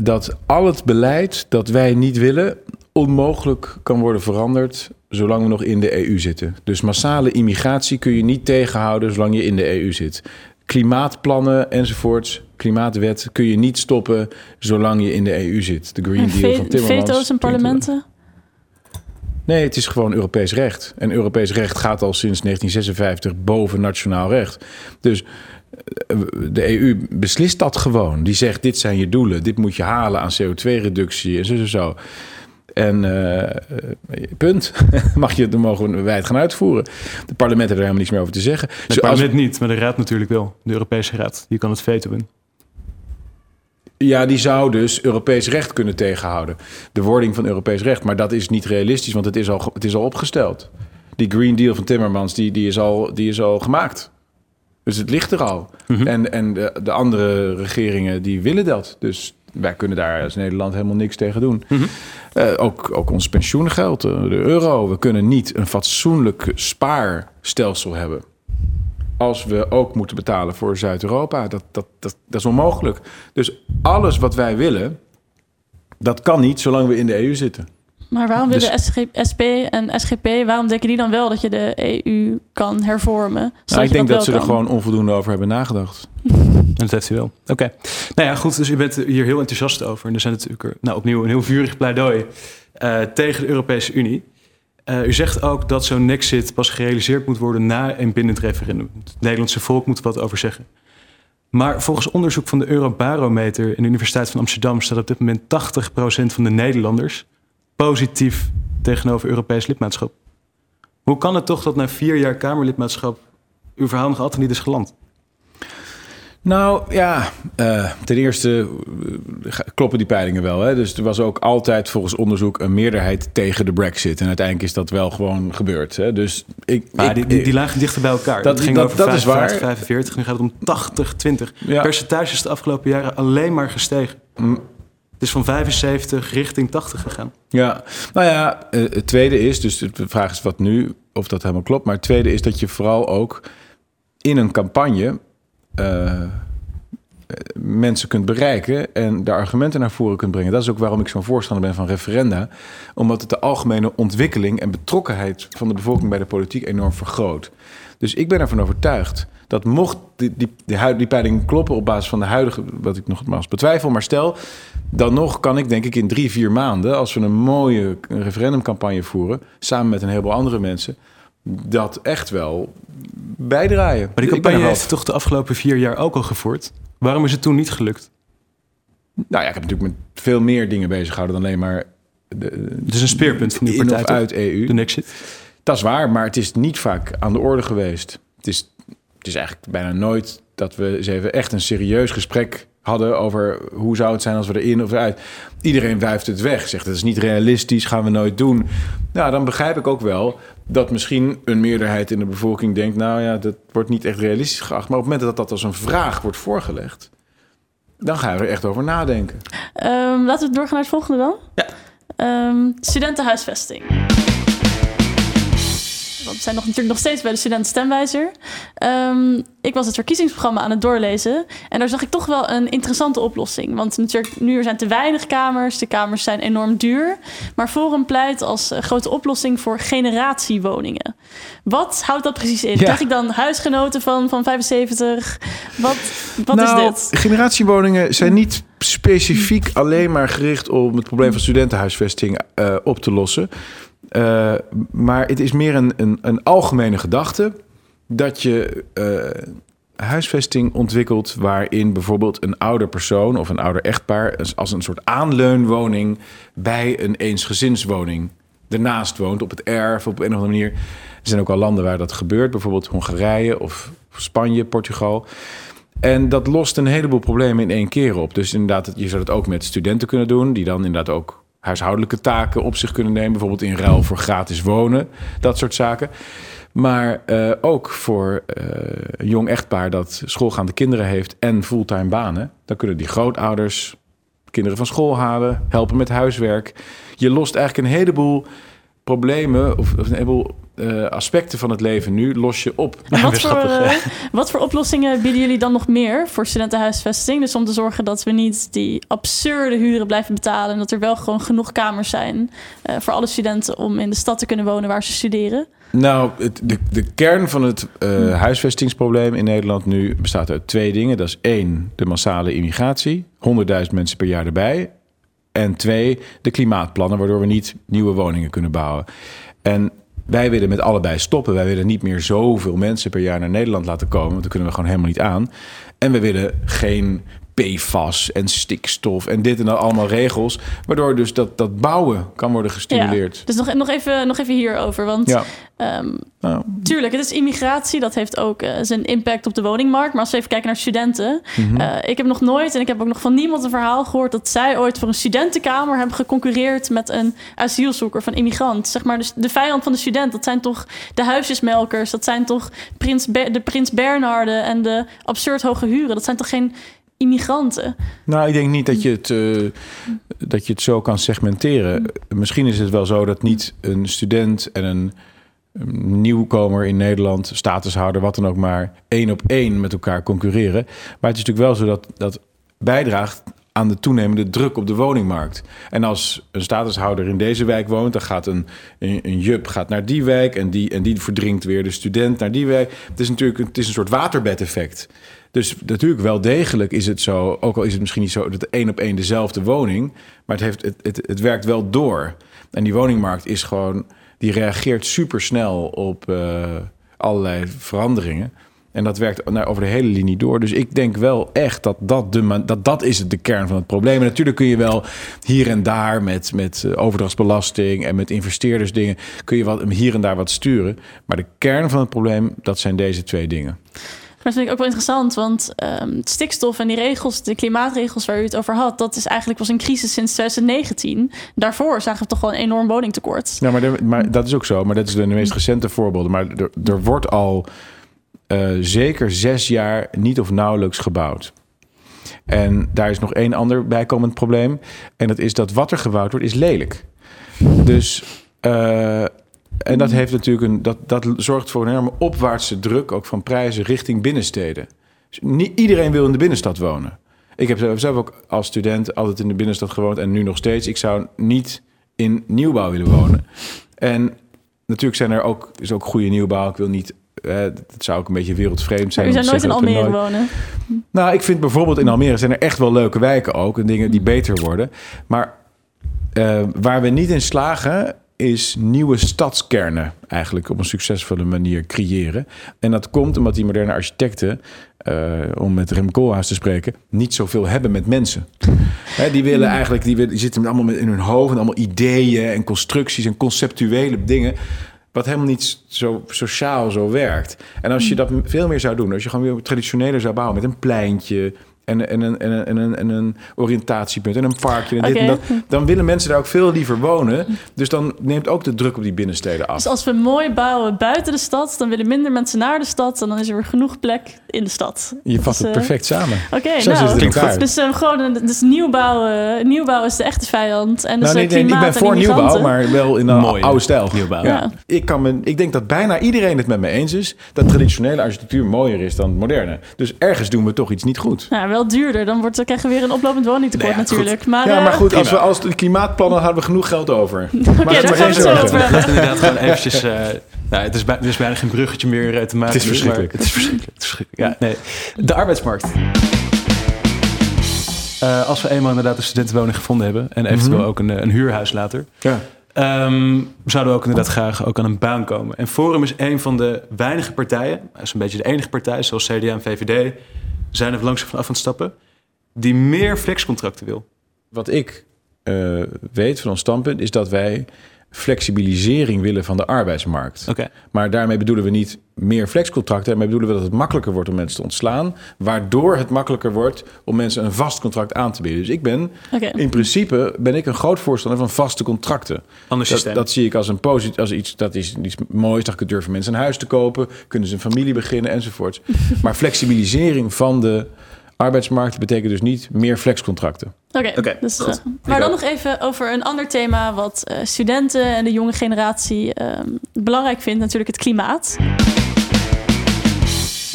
dat al het beleid dat wij niet willen, onmogelijk kan worden veranderd zolang we nog in de EU zitten. Dus massale immigratie kun je niet tegenhouden zolang je in de EU zit. Klimaatplannen enzovoorts, klimaatwet kun je niet stoppen zolang je in de EU zit. De Green Deal van Timmermans. Veto's in parlementen? Nee, het is gewoon Europees recht. En Europees recht gaat al sinds 1956 boven nationaal recht. Dus eh, de EU beslist dat gewoon. Die zegt: dit zijn je doelen, dit moet je halen aan CO2-reductie en zo, zo, zo. En uh, punt. [laughs] Mag je, dan mogen wij het gaan uitvoeren. De parlement heeft er helemaal niets meer over te zeggen. Het parlement niet, maar de raad natuurlijk wel. De Europese raad. Die kan het veto doen. Ja, die zou dus Europees recht kunnen tegenhouden. De wording van Europees recht. Maar dat is niet realistisch, want het is al, het is al opgesteld. Die Green Deal van Timmermans, die, die, is, al, die is al gemaakt. Dus het ligt er al. Mhm. En, en de, de andere regeringen, die willen dat. Dus wij kunnen daar als Nederland helemaal niks tegen doen. Mhm. Eh, ook, ook ons pensioengeld, eh, de euro. We kunnen niet een fatsoenlijk spaarstelsel hebben. Als we ook moeten betalen voor Zuid-Europa. Dat, dat, dat, dat is onmogelijk. Dus alles wat wij willen, dat kan niet zolang we in de EU zitten. Maar waarom willen dus, SP en SGP, waarom denken die dan wel dat je de EU kan hervormen? Nou, ik denk dat, ze er gewoon onvoldoende over hebben nagedacht. [laughs] dat heeft u wel. Oké. Nou ja, goed. Dus u bent hier heel enthousiast over. En er zijn natuurlijk nou, opnieuw een heel vurig pleidooi uh, tegen de Europese Unie. Uh, u zegt ook dat zo'n nexit pas gerealiseerd moet worden na een bindend referendum. Het Nederlandse volk moet er wat over zeggen. Maar volgens onderzoek van de Eurobarometer in de Universiteit van Amsterdam staat op dit moment 80% van de Nederlanders positief tegenover Europees lidmaatschap. Hoe kan het toch dat na vier jaar Kamerlidmaatschap uw verhaal nog altijd niet is geland? Nou ja, uh, ten eerste uh, kloppen die peilingen wel. Hè? Dus er was ook altijd volgens onderzoek een meerderheid tegen de Brexit. En uiteindelijk is dat wel gewoon gebeurd. Hè? Dus ik, maar die, die, die, lagen dichter bij elkaar. Dat, ging over dat 55, is waar. 45, nu gaat het om 80, 20. Ja. Percentage is de afgelopen jaren alleen maar gestegen. Is van 75 richting 80 gegaan. Ja, nou ja, uh, het tweede is, dus de vraag is wat nu, of dat helemaal klopt. Maar het tweede is dat je vooral ook in een campagne uh, mensen kunt bereiken en daar argumenten naar voren kunt brengen. Dat is ook waarom ik zo'n voorstander ben van referenda. Omdat het de algemene ontwikkeling en betrokkenheid van de bevolking bij de politiek enorm vergroot. Dus ik ben ervan overtuigd dat mocht die, die, die, die peiling kloppen op basis van de huidige, wat ik nogmaals betwijfel, maar stel, dan nog kan ik denk ik in drie, vier maanden, als we een mooie referendumcampagne voeren, samen met een heleboel andere mensen, dat echt wel bijdraaien. Maar die campagne heeft toch de afgelopen vier jaar ook al gevoerd? Waarom is het toen niet gelukt? Nou ja, ik heb natuurlijk met veel meer dingen bezig gehouden dan alleen maar... De, het is een speerpunt van die partij, of uit EU. De Nexit. Dat is waar, maar het is niet vaak aan de orde geweest. Het is, het is eigenlijk bijna nooit dat we eens even echt een serieus gesprek hadden over hoe zou het zijn als we erin of eruit. Iedereen wuift het weg, zegt het is niet realistisch, gaan we nooit doen. Nou, dan begrijp ik ook wel dat misschien een meerderheid in de bevolking denkt... nou ja, dat wordt niet echt realistisch geacht. Maar op het moment dat dat als een vraag wordt voorgelegd... dan ga je er echt over nadenken. Um, laten we doorgaan naar het volgende dan. Ja. Um, studentenhuisvesting want we zijn nog, natuurlijk nog steeds bij de student stemwijzer. Um, ik was het verkiezingsprogramma aan het doorlezen. En daar zag ik toch wel een interessante oplossing. Want natuurlijk, nu er zijn te weinig kamers. De kamers zijn enorm duur. Maar Forum pleit als uh, grote oplossing voor generatiewoningen. Wat houdt dat precies in? Ja. Krijg ik dan huisgenoten van, van 75? Wat, wat nou, is dit? Generatiewoningen zijn niet specifiek alleen maar gericht om het probleem van studentenhuisvesting uh, op te lossen. Uh, maar het is meer een, een, een algemene gedachte dat je uh, huisvesting ontwikkelt waarin bijvoorbeeld een ouder persoon of een ouder echtpaar als een soort aanleunwoning bij een eensgezinswoning ernaast woont op het erf op een of andere manier. Er zijn ook al landen waar dat gebeurt, bijvoorbeeld Hongarije of Spanje, Portugal. En dat lost een heleboel problemen in één keer op. Dus inderdaad, je zou het ook met studenten kunnen doen, die dan inderdaad ook huishoudelijke taken op zich kunnen nemen. Bijvoorbeeld in ruil voor gratis wonen, dat soort zaken. Maar uh, ook voor uh, een jong echtpaar dat schoolgaande kinderen heeft en fulltime banen. Dan kunnen die grootouders kinderen van school halen, helpen met huiswerk. Je lost eigenlijk een heleboel problemen of, of een heleboel uh, aspecten van het leven nu los je op. wat, voor, uh, wat voor oplossingen bieden jullie dan nog meer voor studentenhuisvesting? Dus om te zorgen dat we niet die absurde huren blijven betalen... en dat er wel gewoon genoeg kamers zijn uh, voor alle studenten... om in de stad te kunnen wonen waar ze studeren? Nou, het, de, de kern van het huisvestingsprobleem in Nederland nu bestaat uit twee dingen. Dat is één, de massale immigratie. 100.000 mensen per jaar erbij. En twee, de klimaatplannen, waardoor we niet nieuwe woningen kunnen bouwen. En wij willen met allebei stoppen. Wij willen niet meer zoveel mensen per jaar naar Nederland laten komen. Want dat kunnen we gewoon helemaal niet aan. En we willen geen PFAS en stikstof en dit en dat allemaal regels. Waardoor dus dat, dat bouwen kan worden gestimuleerd. Ja, dus nog, nog, even, nog even hierover. Want ja. um, nou. tuurlijk, het is immigratie. Dat heeft ook uh, zijn impact op de woningmarkt. Maar als we even kijken naar studenten. Mm -hmm. uh, ik heb nog nooit, en ik heb ook nog van niemand een verhaal gehoord... dat zij ooit voor een studentenkamer hebben geconcurreerd... met een asielzoeker van immigrant. Zeg maar, dus de vijand van de student, dat zijn toch de huisjesmelkers... dat zijn toch prins de Prins Bernharden en de absurd hoge huren. Dat zijn toch geen immigranten. Nou, ik denk niet dat je het, uh, dat je het zo kan segmenteren. Misschien is het wel zo dat niet een student en een, een nieuwkomer in Nederland, statushouder, wat dan ook maar, één op één met elkaar concurreren. Maar het is natuurlijk wel zo dat dat bijdraagt aan de toenemende druk op de woningmarkt. En als een statushouder in deze wijk woont, dan gaat een, een, een jup gaat naar die wijk en die, en die verdringt weer de student naar die wijk. Het is natuurlijk het is een soort waterbedeffect. Dus natuurlijk wel degelijk is het zo, ook al is het misschien niet zo dat één op één dezelfde woning, maar het, heeft, het, het, het werkt wel door. En die woningmarkt is gewoon, die reageert supersnel op uh, allerlei veranderingen. En dat werkt over de hele linie door. Dus ik denk wel echt dat dat, de, dat, dat is de kern van het probleem. En natuurlijk kun je wel hier en daar met, met eh, overdrachtsbelasting en met investeerdersdingen... kun je wat, hier en daar wat sturen. Maar de kern van het probleem, dat zijn deze twee dingen. Dat vind ik ook wel interessant, want um, stikstof en die regels, de klimaatregels waar u het over had, dat is eigenlijk was een crisis sinds 2019. Daarvoor zagen we toch wel een enorm woningtekort. Ja, maar, de, maar dat is ook zo. Maar dat is de, meest recente voorbeelden. Maar er, er wordt al uh, zeker zes jaar niet of nauwelijks gebouwd. En daar is nog één ander bijkomend probleem. En dat is dat wat er gebouwd wordt, is lelijk. Dus uh, en dat, heeft natuurlijk een, dat, dat zorgt voor een enorme opwaartse druk, ook van prijzen richting binnensteden. Dus niet iedereen wil in de binnenstad wonen. Ik heb zelf ook als student altijd in de binnenstad gewoond en nu nog steeds. Ik zou niet in nieuwbouw willen wonen. En natuurlijk zijn er ook, is ook goede nieuwbouw. Ik wil niet, dat zou ook een beetje wereldvreemd zijn. u om zou nooit in Almere er wonen. nou, ik vind bijvoorbeeld in Almere zijn er echt wel leuke wijken ook. En dingen die beter worden. Maar eh, waar we niet in slagen is nieuwe stadskernen eigenlijk op een succesvolle manier creëren. En dat komt omdat die moderne architecten, eh, om met Rem Koolhaas te spreken, niet zoveel hebben met mensen. [laughs] Hè, die willen eigenlijk, die, willen, die zitten allemaal met in hun hoofd en allemaal ideeën en constructies en conceptuele dingen. Wat helemaal niet zo sociaal zo werkt. En als je dat veel meer zou doen, als je gewoon weer traditioneler zou bouwen met een pleintje. En, en, een, en, een, en, een, en een oriëntatiepunt en een parkje en dit en Oké. dat. Dan willen mensen daar ook veel liever wonen. Dus dan neemt ook de druk op die binnensteden af. Dus als we mooi bouwen buiten de stad, dan willen minder mensen naar de stad. En dan is er weer genoeg plek in de stad. Je vat Dus, het eh, perfect samen. Oké, nou. het. Dus, eh, gewoon, een- dus nieuwbouw, eh, nieuwbouw is de echte vijand. En dus Nou, nee, nee, ik ben en voor nieuwbouw, maar wel in een Mooie oude stijl. nieuwbouw. Ja. Ja. Ik, kan me, ik denk dat bijna iedereen het met me eens is... dat traditionele architectuur mooier is dan moderne. Dus ergens doen we toch iets niet goed. Nou, wel duurder. Dan wordt, dan krijgen we weer een oplopend woningtekort Nou ja, natuurlijk. goed. Maar, ja, eh, maar goed, als we als de klimaatplannen hadden we genoeg geld over. [laughs] Oké, daar maar gaan we zo over hebben. Laten we inderdaad gewoon eventjes... eh, nou, het is, bij- er is bijna geen bruggetje meer eh, te maken. Het is verschrikkelijk. maar Het is verschrikkelijk. Het is verschrikkelijk. Ja, nee. De arbeidsmarkt. Eh, als we eenmaal inderdaad een studentenwoning gevonden hebben... en eventueel Mhm. ook een, eh, een huurhuis later... Ja. ehm, zouden we ook inderdaad graag ook aan een baan komen. En Forum is een van de weinige partijen... dat is een beetje de enige partij, zoals CDA en VVD... zijn er langzaam van af aan het stappen... die meer flexcontracten wil. Wat ik eh, weet van ons standpunt is dat wij flexibilisering willen van de arbeidsmarkt. Oké. Maar daarmee bedoelen we niet meer flexcontracten. Daarmee bedoelen we dat het makkelijker wordt om mensen te ontslaan. Waardoor het makkelijker wordt om mensen een vast contract aan te bieden. Dus ik ben in principe ben ik een groot voorstander van vaste contracten. Ander Dat, systeem. dat zie ik als een positie, als iets dat is iets moois. Dat durven mensen een huis te kopen, kunnen ze een familie beginnen enzovoort. [laughs] maar flexibilisering van de arbeidsmarkt betekent dus niet meer flexcontracten. Oké, Oké, dus, eh, maar dan nog even over een ander thema wat eh, studenten en de jonge generatie ehm, belangrijk vindt, natuurlijk het klimaat.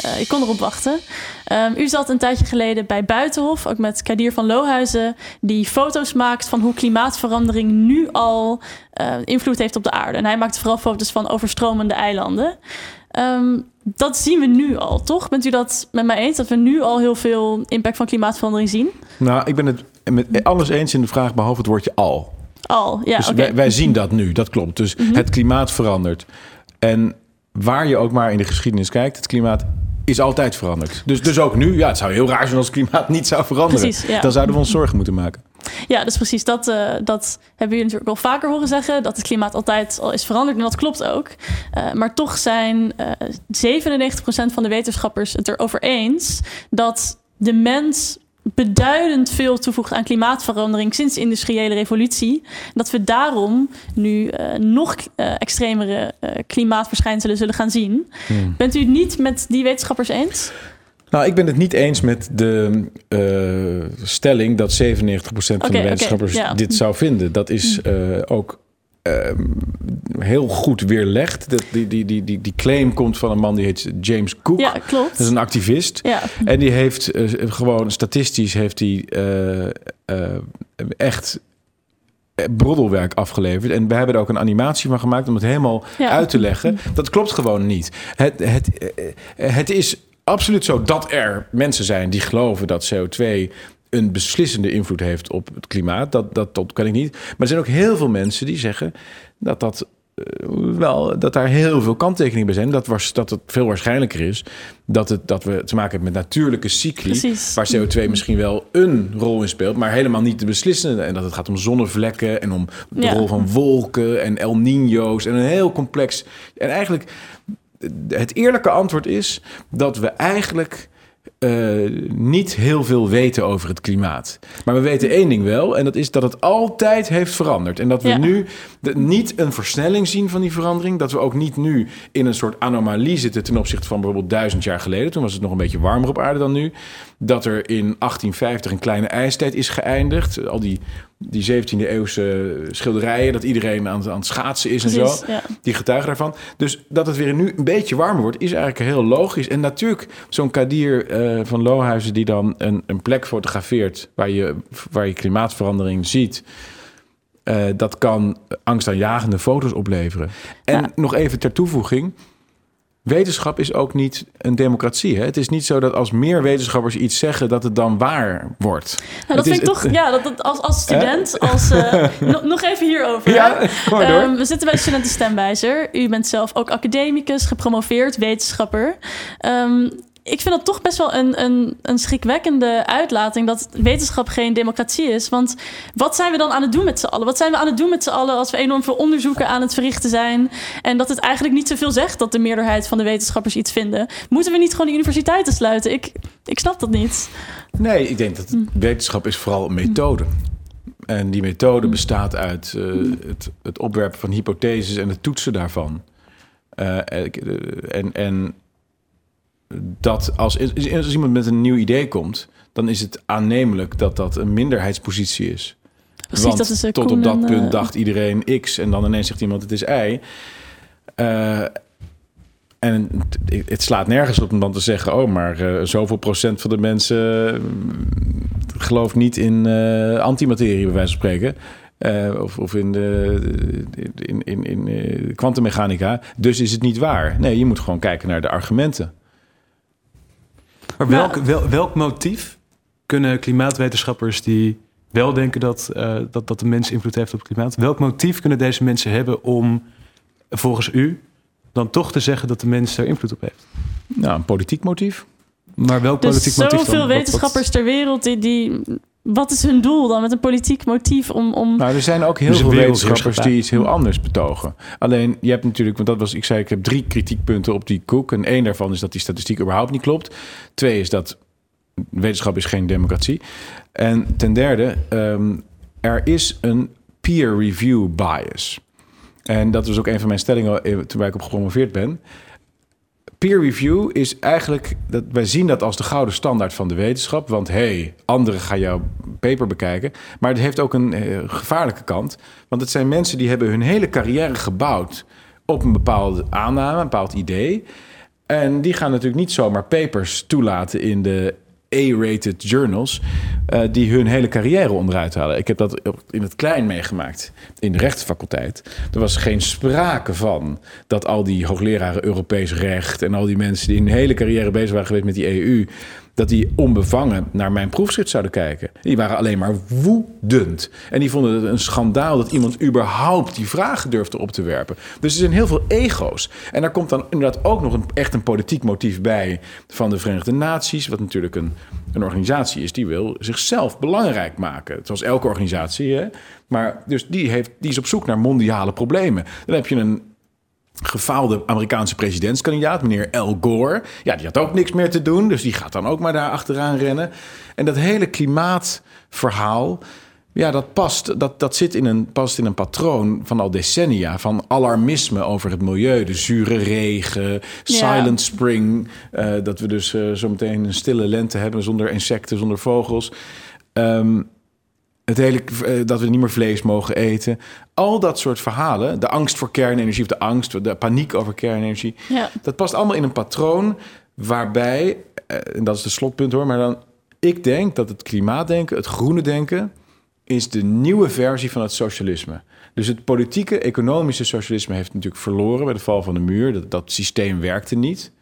Eh, ik kon erop wachten. Ehm, u zat een tijdje geleden bij Buitenhof, ook met Kadir van Lohuizen, die foto's maakt van hoe klimaatverandering nu al eh, invloed heeft op de aarde. En hij maakt vooral foto's van overstromende eilanden. Ehm, dat zien we nu al, toch? Bent u dat met mij eens? Dat we nu al heel veel impact van klimaatverandering zien? Nou, ik ben het met alles eens in de vraag, behalve het woordje al. Al, ja, dus. Mhm. wij, wij zien dat nu, dat klopt. Dus het klimaat verandert. En waar je ook maar in de geschiedenis kijkt, het klimaat is altijd veranderd. Dus, dus ook nu, ja, het zou heel raar zijn als het klimaat niet zou veranderen. Precies, ja. Dan zouden we ons zorgen moeten maken. Ja, dus precies. Dat, eh, dat hebben jullie natuurlijk al vaker horen zeggen. Dat het klimaat altijd al is veranderd. En dat klopt ook. Eh, maar toch zijn eh 97% van de wetenschappers het erover eens dat de mens beduidend veel toevoegt aan klimaatverandering sinds de industriële revolutie. En dat we daarom nu eh, nog eh, extremere eh, klimaatverschijnselen zullen gaan zien. Bent u het niet met die wetenschappers eens? Nou, ik ben het niet eens met de eh, stelling dat 97% van de wetenschappers ja. dit zou vinden. Dat is eh, ook ehm, heel goed weerlegd. Dat, die, die, die, die, die claim komt van een man die heet James Cook. Ja, klopt. Dat is een activist. Ja, En die heeft eh, gewoon statistisch heeft eh, echt broddelwerk afgeleverd. En we hebben er ook een animatie van gemaakt om het helemaal Ja. uit te leggen. Dat klopt gewoon niet. Het, het, het is absoluut zo dat er mensen zijn die geloven dat CO2 een beslissende invloed heeft op het klimaat. Dat, dat, dat kan ik niet. Maar er zijn ook heel veel mensen die zeggen dat dat eh, wel dat daar heel veel kanttekeningen bij zijn. Dat, was, dat het veel waarschijnlijker is dat, het, dat we te maken hebben met natuurlijke cycli. Precies. Waar CO2 misschien wel een rol in speelt, maar helemaal niet de beslissende. En dat het gaat om zonnevlekken en om de Ja. rol van wolken en El Niño's en een heel complex. En eigenlijk het eerlijke antwoord is dat we eigenlijk eh, niet heel veel weten over het klimaat. Maar we weten één ding wel, en dat is dat het altijd heeft veranderd. En dat we Ja. nu de- niet een versnelling zien van die verandering. Dat we ook niet nu in een soort anomalie zitten ten opzichte van bijvoorbeeld duizend jaar geleden. Toen was het nog een beetje warmer op aarde dan nu. Dat er in 1850 een kleine ijstijd is geëindigd. Al die die 17e eeuwse schilderijen, dat iedereen aan, aan het schaatsen is en zo. ja. Die getuigen daarvan. Dus dat het weer nu een beetje warmer wordt, is eigenlijk heel logisch. En natuurlijk, zo'n Kadir eh, van Lohuizen die dan een, een plek fotografeert waar je, waar je klimaatverandering ziet. eh, dat kan angstaanjagende foto's opleveren. En Ja. nog even ter toevoeging. Wetenschap is ook niet een democratie. Hè? Het is niet zo dat als meer wetenschappers iets zeggen, dat het dan waar wordt. Nou, Het dat is- vind ik toch, het- ja, dat, dat als, als student, als, eh, [laughs] nog- nog even hierover. Ja. Ehm, we zitten bij de Studentenstemwijzer. U bent zelf ook academicus, gepromoveerd, wetenschapper. Ehm, ik vind dat toch best wel een, een, een schrikwekkende uitlating dat wetenschap geen democratie is. Want wat zijn we dan aan het doen met z'n allen? Wat zijn we aan het doen met z'n allen als we enorm veel onderzoeken aan het verrichten zijn? En dat het eigenlijk niet zoveel zegt dat de meerderheid van de wetenschappers iets vinden. Moeten we niet gewoon de universiteiten sluiten? Ik, ik snap dat niet. Nee, ik denk dat wetenschap is vooral een methode. En die methode bestaat uit eh, het, het opwerpen van hypotheses en het toetsen daarvan. Eh, eh, en, en dat als, als iemand met een nieuw idee komt, dan is het aannemelijk dat dat een minderheidspositie is. Precies, Want dat is tot Koen op dat en, punt eh, dacht iedereen X en dan ineens zegt iemand het is Y. Eh, en het, het slaat nergens op om dan te zeggen... oh, maar eh, zoveel procent van de mensen eh, gelooft niet in antimaterie, bij wijze van spreken. Of, of in de in, in, in kwantummechanica. dus is het niet waar. Nee, je moet gewoon kijken naar de argumenten. Maar welk, wel, welk motief kunnen klimaatwetenschappers die wel denken dat, eh, dat, dat de mens invloed heeft op het klimaat, welk motief kunnen deze mensen hebben om volgens u dan toch te zeggen dat de mens daar invloed op heeft? Nou, een politiek motief. Maar welk Dus politiek motief dan? zoveel Wat- wat- wetenschappers ter wereld die, die... Wat is hun doel dan met een politiek motief om... om... Nou, er zijn ook heel Dus veel wetenschappers die iets heel anders betogen. Alleen, je hebt natuurlijk, want dat was, ik zei, ik heb drie kritiekpunten op die koek. En één daarvan is dat die statistiek überhaupt niet klopt. Twee is dat wetenschap is geen democratie. En ten derde, ehm, er is een peer review bias. En dat was ook een van mijn stellingen eh, toen ik op gepromoveerd ben. Peer review is eigenlijk, dat, wij zien dat als de gouden standaard van de wetenschap. Want hey, anderen gaan jouw paper bekijken. Maar het heeft ook een eh, gevaarlijke kant. Want het zijn mensen die hebben hun hele carrière gebouwd op een bepaalde aanname, een bepaald idee. En die gaan natuurlijk niet zomaar papers toelaten in de A-rated journals... eh, die hun hele carrière onderuit halen. Ik heb dat in het klein meegemaakt in de rechtenfaculteit. Er was geen sprake van dat al die hoogleraren Europees recht... en al die mensen die hun hele carrière bezig waren geweest met die EU... dat die onbevangen naar mijn proefschrift zouden kijken. Die waren alleen maar woedend. En die vonden het een schandaal dat iemand überhaupt die vragen durfde op te werpen. Dus er zijn heel veel ego's. En daar komt dan inderdaad ook nog een, echt een politiek motief bij van de Verenigde Naties. Wat natuurlijk een, een organisatie is die wil zichzelf belangrijk maken. Zoals elke organisatie. Hè? Maar dus die, heeft, die is op zoek naar mondiale problemen. Dan heb je een gefaalde Amerikaanse presidentskandidaat, meneer Al Gore. Ja, die had ook niks meer te doen, dus die gaat dan ook maar daar achteraan rennen. En dat hele klimaatverhaal, ja, dat past, dat, dat zit in een, past in een patroon van al decennia van alarmisme over het milieu. De zure regen, silent spring, eh, dat we dus eh, zometeen een stille lente hebben zonder insecten, zonder vogels. Ehm, het hele, eh, dat we niet meer vlees mogen eten. Al dat soort verhalen. De angst voor kernenergie of de angst, de paniek over kernenergie. Ja. Dat past allemaal in een patroon waarbij, eh, en dat is de slotpunt hoor, maar dan, ik denk dat het klimaatdenken, het groene denken, is de nieuwe versie van het socialisme. Dus het politieke, economische socialisme heeft natuurlijk verloren bij de val van de muur. Dat, dat systeem werkte niet.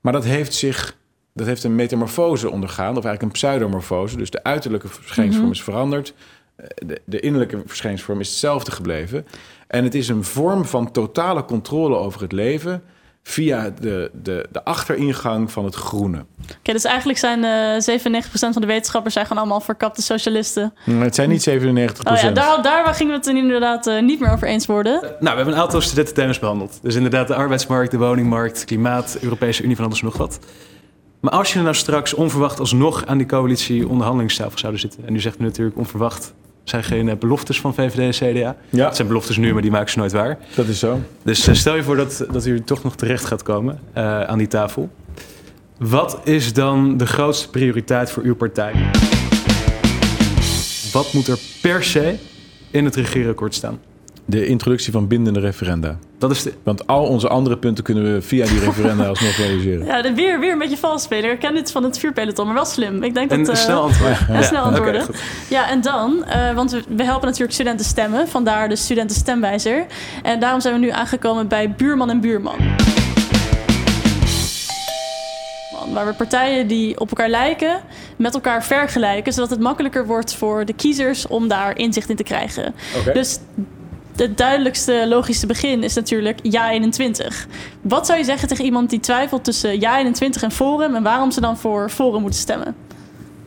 Maar dat heeft zich, dat heeft een metamorfose ondergaan, of eigenlijk een pseudomorfose. Dus de uiterlijke verschijningsvorm is veranderd. Eh, De, de innerlijke verschijningsvorm is hetzelfde gebleven. En het is een vorm van totale controle over het leven via de, de, de achteringang van het groene. Oké, dus eigenlijk zijn eh 97% van de wetenschappers zijn gewoon allemaal verkapte socialisten. Maar Het zijn niet 97 Oh ja, daar, daar gingen we het inderdaad eh, niet meer over eens worden. Nou, we hebben een aantal studententhema's behandeld. Dus inderdaad de arbeidsmarkt, de woningmarkt, klimaat, Europese Unie van alles en nog wat. Maar als je nou straks onverwacht alsnog aan die coalitie onderhandelingstafel zouden zitten... en nu zegt u natuurlijk onverwacht zijn geen eh, beloftes van VVD en CDA. Ja. Het zijn beloftes nu, maar die maken ze nooit waar. Dat is zo. Dus eh, stel je voor dat, dat u toch nog terecht gaat komen eh, aan die tafel. Wat is dan de grootste prioriteit voor uw partij? wat moet er per se in het regeerakkoord staan? De introductie van bindende referenda. Dat is de... Want al onze andere punten kunnen we via die referenda [laughs] alsnog realiseren. Ja, de weer, weer een beetje vals spelen. Ik ken dit van het vuurpeloton, maar wel slim. Ik denk dat... Een eh, snel [laughs] antwoord. en snel antwoorden. ja, en dan, eh, want we, we helpen natuurlijk studenten stemmen, vandaar de studentenstemwijzer. En daarom zijn we nu aangekomen bij buurman en buurman. Man, Waar we partijen die op elkaar lijken, met elkaar vergelijken, zodat het makkelijker wordt voor de kiezers om daar inzicht in te krijgen. Oké. Dus het duidelijkste logische begin is natuurlijk ja 21. Wat zou je zeggen tegen iemand die twijfelt tussen ja 21 en Forum en waarom ze dan voor Forum moeten stemmen?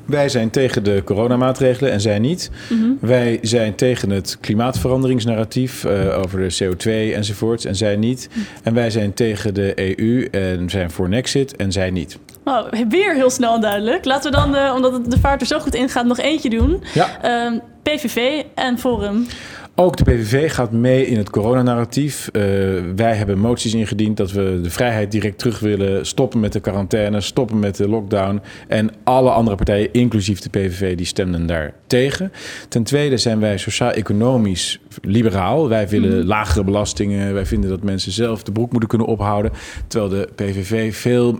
Wij zijn tegen de coronamaatregelen en zij niet. Wij zijn tegen het klimaatveranderingsnarratief eh, over de CO2 enzovoorts en zij niet. En wij zijn tegen de EU en zijn voor Nexit en zij niet. Nou, weer heel snel en duidelijk. Laten we dan, eh, omdat het de vaart er zo goed in gaat, nog eentje doen. Ja. Ehm, PVV en Forum. Ook de PVV gaat mee in het coronanarratief. Eh wij hebben moties ingediend dat we de vrijheid direct terug willen. Stoppen met de quarantaine, stoppen met de lockdown. En alle andere partijen, inclusief de PVV, die stemden daar tegen. Ten tweede zijn wij sociaal-economisch liberaal. Wij willen lagere belastingen. Wij vinden dat mensen zelf de broek moeten kunnen ophouden. Terwijl de PVV veel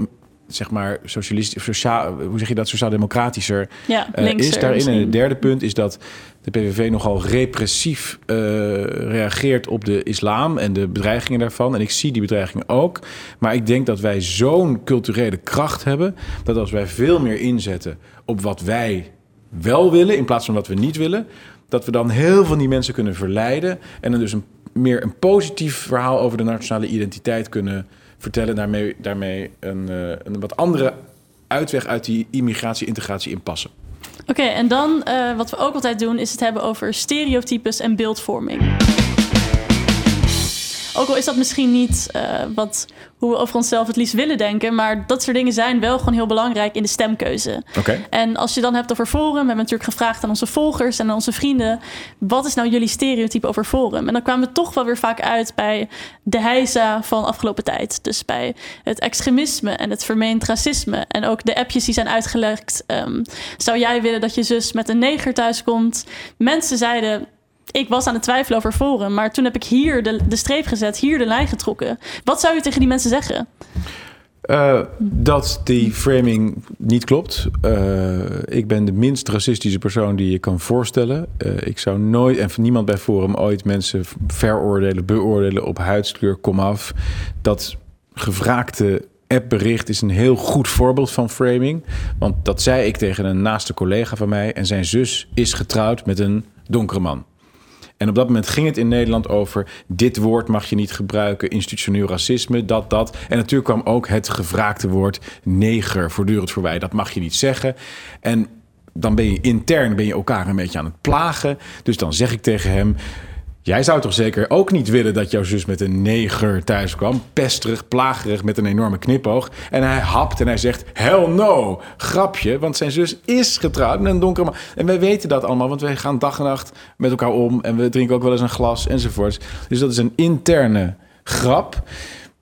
zeg maar socialistisch, sociaal, hoe zeg je dat, sociaal-democratischer Ja, eh, is daarin. En het derde punt is dat de PVV nogal repressief eh, reageert op de islam en de bedreigingen daarvan. En ik zie die bedreigingen ook. Maar ik denk dat wij zo'n culturele kracht hebben dat als wij veel meer inzetten op wat wij wel willen in plaats van wat we niet willen, dat we dan heel veel van die mensen kunnen verleiden en dan dus een meer een positief verhaal over de nationale identiteit kunnen vertellen. Daarmee, daarmee een, eh, een wat andere uitweg uit die immigratie-integratie inpassen. Oké, en dan eh, wat we ook altijd doen, is het hebben over stereotypes en beeldvorming. Ook al is dat misschien niet eh, wat, hoe we over onszelf het liefst willen denken, maar dat soort dingen zijn wel gewoon heel belangrijk in de stemkeuze. En als je dan hebt over Forum, we hebben natuurlijk gevraagd aan onze volgers en aan onze vrienden: wat is nou jullie stereotype over Forum? En dan kwamen we toch wel weer vaak uit bij de heisa van afgelopen tijd. Dus bij het extremisme en het vermeend racisme. En ook de appjes die zijn uitgelekt. Ehm, zou jij willen dat je zus met een neger thuiskomt? Mensen zeiden. [laughs] Ik was aan het twijfelen over Forum, maar toen heb ik hier de, de streep gezet, hier de lijn getrokken. Wat zou je tegen die mensen zeggen? Eh, dat die framing niet klopt. Eh, ik ben de minst racistische persoon die je kan voorstellen. Eh, ik zou nooit, en van niemand bij Forum, ooit mensen veroordelen, beoordelen op huidskleur, komaf. Dat gevraagde appbericht is een heel goed voorbeeld van framing. Want dat zei ik tegen een naaste collega van mij. En zijn zus is getrouwd met een donkere man. En op dat moment ging het in Nederland over... dit woord mag je niet gebruiken, institutioneel racisme, dat, dat. En natuurlijk kwam ook het gevraagde woord neger voortdurend voorbij. Dat mag je niet zeggen. En dan ben je intern ben je elkaar een beetje aan het plagen. Dus dan zeg ik tegen hem... Jij zou toch zeker ook niet willen dat jouw zus met een neger thuis kwam? Pesterig, plagerig, met een enorme knipoog. En hij hapt en hij zegt, hell no, grapje. Want zijn zus is getrouwd met een donkere man. En wij weten dat allemaal, want wij gaan dag en nacht met elkaar om. En we drinken ook wel eens een glas enzovoorts. Dus dat is een interne grap.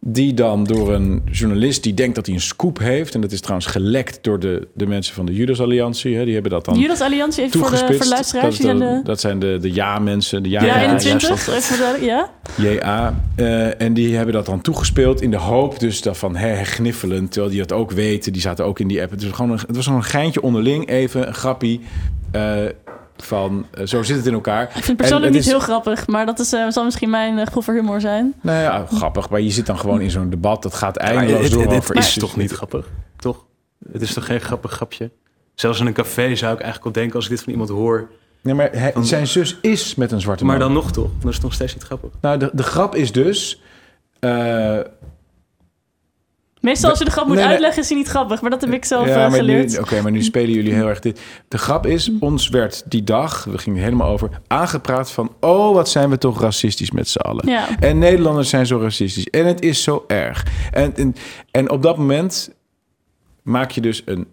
Die dan door een journalist die denkt dat hij een scoop heeft. En dat is trouwens gelekt door de, de mensen van de Judas Alliantie. Hè. Die hebben dat dan Judas Alliantie, even voor de, voor de toegespitst. luisteraars. dat, zijn de- de, dat zijn de, de ja-mensen. De ja, ja, ja, 21, ja, even ja. JA. En die hebben dat dan toegespeeld in de hoop dus van hè, gniffelend. Terwijl die dat ook weten. Die zaten ook in die app. Het was gewoon een, het was gewoon een geintje onderling. Even een grappie. eh, van eh, zo zit het in elkaar. Ik vind het persoonlijk En niet heel grappig, maar dat is, eh, zal misschien mijn uh, grove humor zijn. Nou ja, grappig. Maar je zit dan gewoon in zo'n debat. Dat gaat Maar eindeloos dit, door. dit- is toch niet grappig? Toch? Het is toch geen grappig grapje? Zelfs in een café zou ik eigenlijk wel denken als ik dit van iemand hoor. Nee, maar hij- zijn zus is met een zwarte Maar man. dan nog toch? Dan is het nog steeds niet grappig. Nou, de, de grap is dus... eh, Meestal als je de grap moet Nee, uitleggen is hij niet grappig, maar dat heb ik zelf eh, maar geleerd. oké, maar nu spelen jullie heel erg dit. De grap is, ons werd die dag, we gingen helemaal over, aangepraat van... oh, wat zijn we toch racistisch met z'n allen. Ja. En Nederlanders zijn zo racistisch. En het is zo erg. En, en, en op dat moment maak je dus een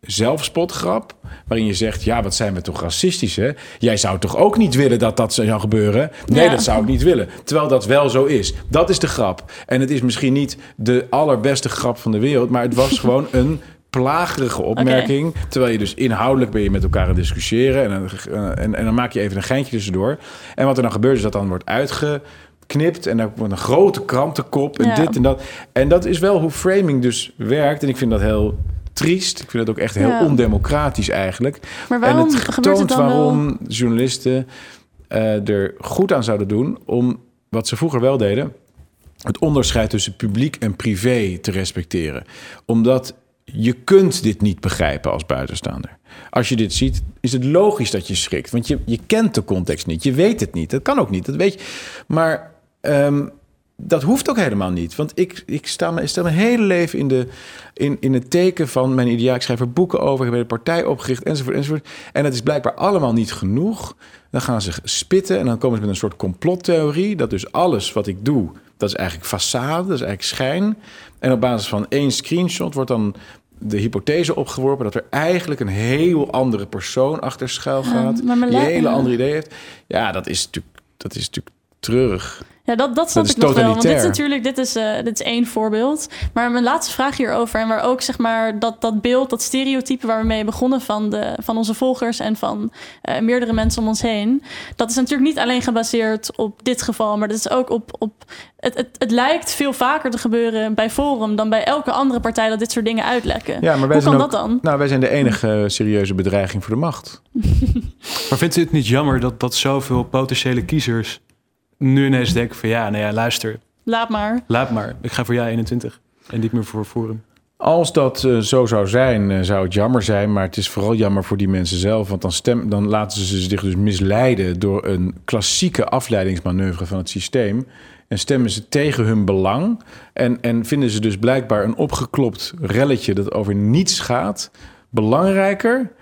zelfspotgrap... waarin je zegt, ja, wat zijn we toch racistisch, hè? Jij zou toch ook niet willen dat dat zou gebeuren? Nee, Ja. dat zou ik niet willen. Terwijl dat wel zo is. Dat is de grap. En het is misschien niet de allerbeste grap van de wereld... maar het was [laughs] gewoon een plagerige opmerking. Terwijl je dus inhoudelijk ben je met elkaar aan het discussiëren. En, dan- eh, en, en dan maak je even een geintje tussendoor. En wat er dan gebeurt is dat dan wordt uitgeknipt. En dan wordt een grote krantenkop en Ja. dit en dat. En dat is wel hoe framing dus werkt. En ik vind dat heel triest. Ik vind dat ook echt heel Ja. ondemocratisch eigenlijk. Maar waarom en het gebeurt het dan wel? waarom journalisten eh, er goed aan zouden doen... om wat ze vroeger wel deden... het onderscheid tussen publiek en privé te respecteren. Omdat je kunt dit niet begrijpen als buitenstaander. Als je dit ziet, is het logisch dat je schrikt. Want je, je kent de context niet. Je weet het niet. Dat kan ook niet. Dat weet je. Maar ehm, dat hoeft ook helemaal niet. Want ik, ik sta me, stel mijn hele leven in, de, in, in het teken van mijn ideaal. Ik schrijf er boeken over. Ik heb een partij opgericht, enzovoort, enzovoort. En dat is blijkbaar allemaal niet genoeg. Dan gaan ze spitten en dan komen ze met een soort complottheorie. Dat dus alles wat ik doe, dat is eigenlijk façade, dat is eigenlijk schijn. En op basis van één screenshot wordt dan de hypothese opgeworpen... dat er eigenlijk een heel andere persoon achter schuil gaat... mijn die hele ja. andere idee heeft. Ja, dat is natuurlijk, dat is natuurlijk treurig. Ja, dat, dat snap Dat ik nog wel. Want dit is natuurlijk dit is, eh, dit is één voorbeeld. Maar mijn laatste vraag hierover... en waar ook zeg maar dat, dat beeld, dat stereotype... waar we mee begonnen van, de, van onze volgers... en van eh, meerdere mensen om ons heen... dat is natuurlijk niet alleen gebaseerd op dit geval... maar dat is ook op... op het, het, het lijkt veel vaker te gebeuren bij Forum... dan bij elke andere partij dat dit soort dingen uitlekken. Ja, maar wij Hoe zijn kan ook- dat dan? Nou, wij zijn de enige serieuze bedreiging voor de macht. [laughs] Maar vindt u het niet jammer dat, dat zoveel potentiële kiezers nu ineens denken van ja, nou ja, luister, Laat maar. laat maar. Ik ga voor jij 21 en niet meer voor Forum. Als dat eh, zo zou zijn, eh, zou het jammer zijn. Maar het is vooral jammer voor die mensen zelf. Want dan, stem, dan laten ze zich dus misleiden door een klassieke afleidingsmanoeuvre van het systeem. En stemmen ze tegen hun belang. En, en vinden ze dus blijkbaar een opgeklopt relletje dat over niets gaat. Belangrijker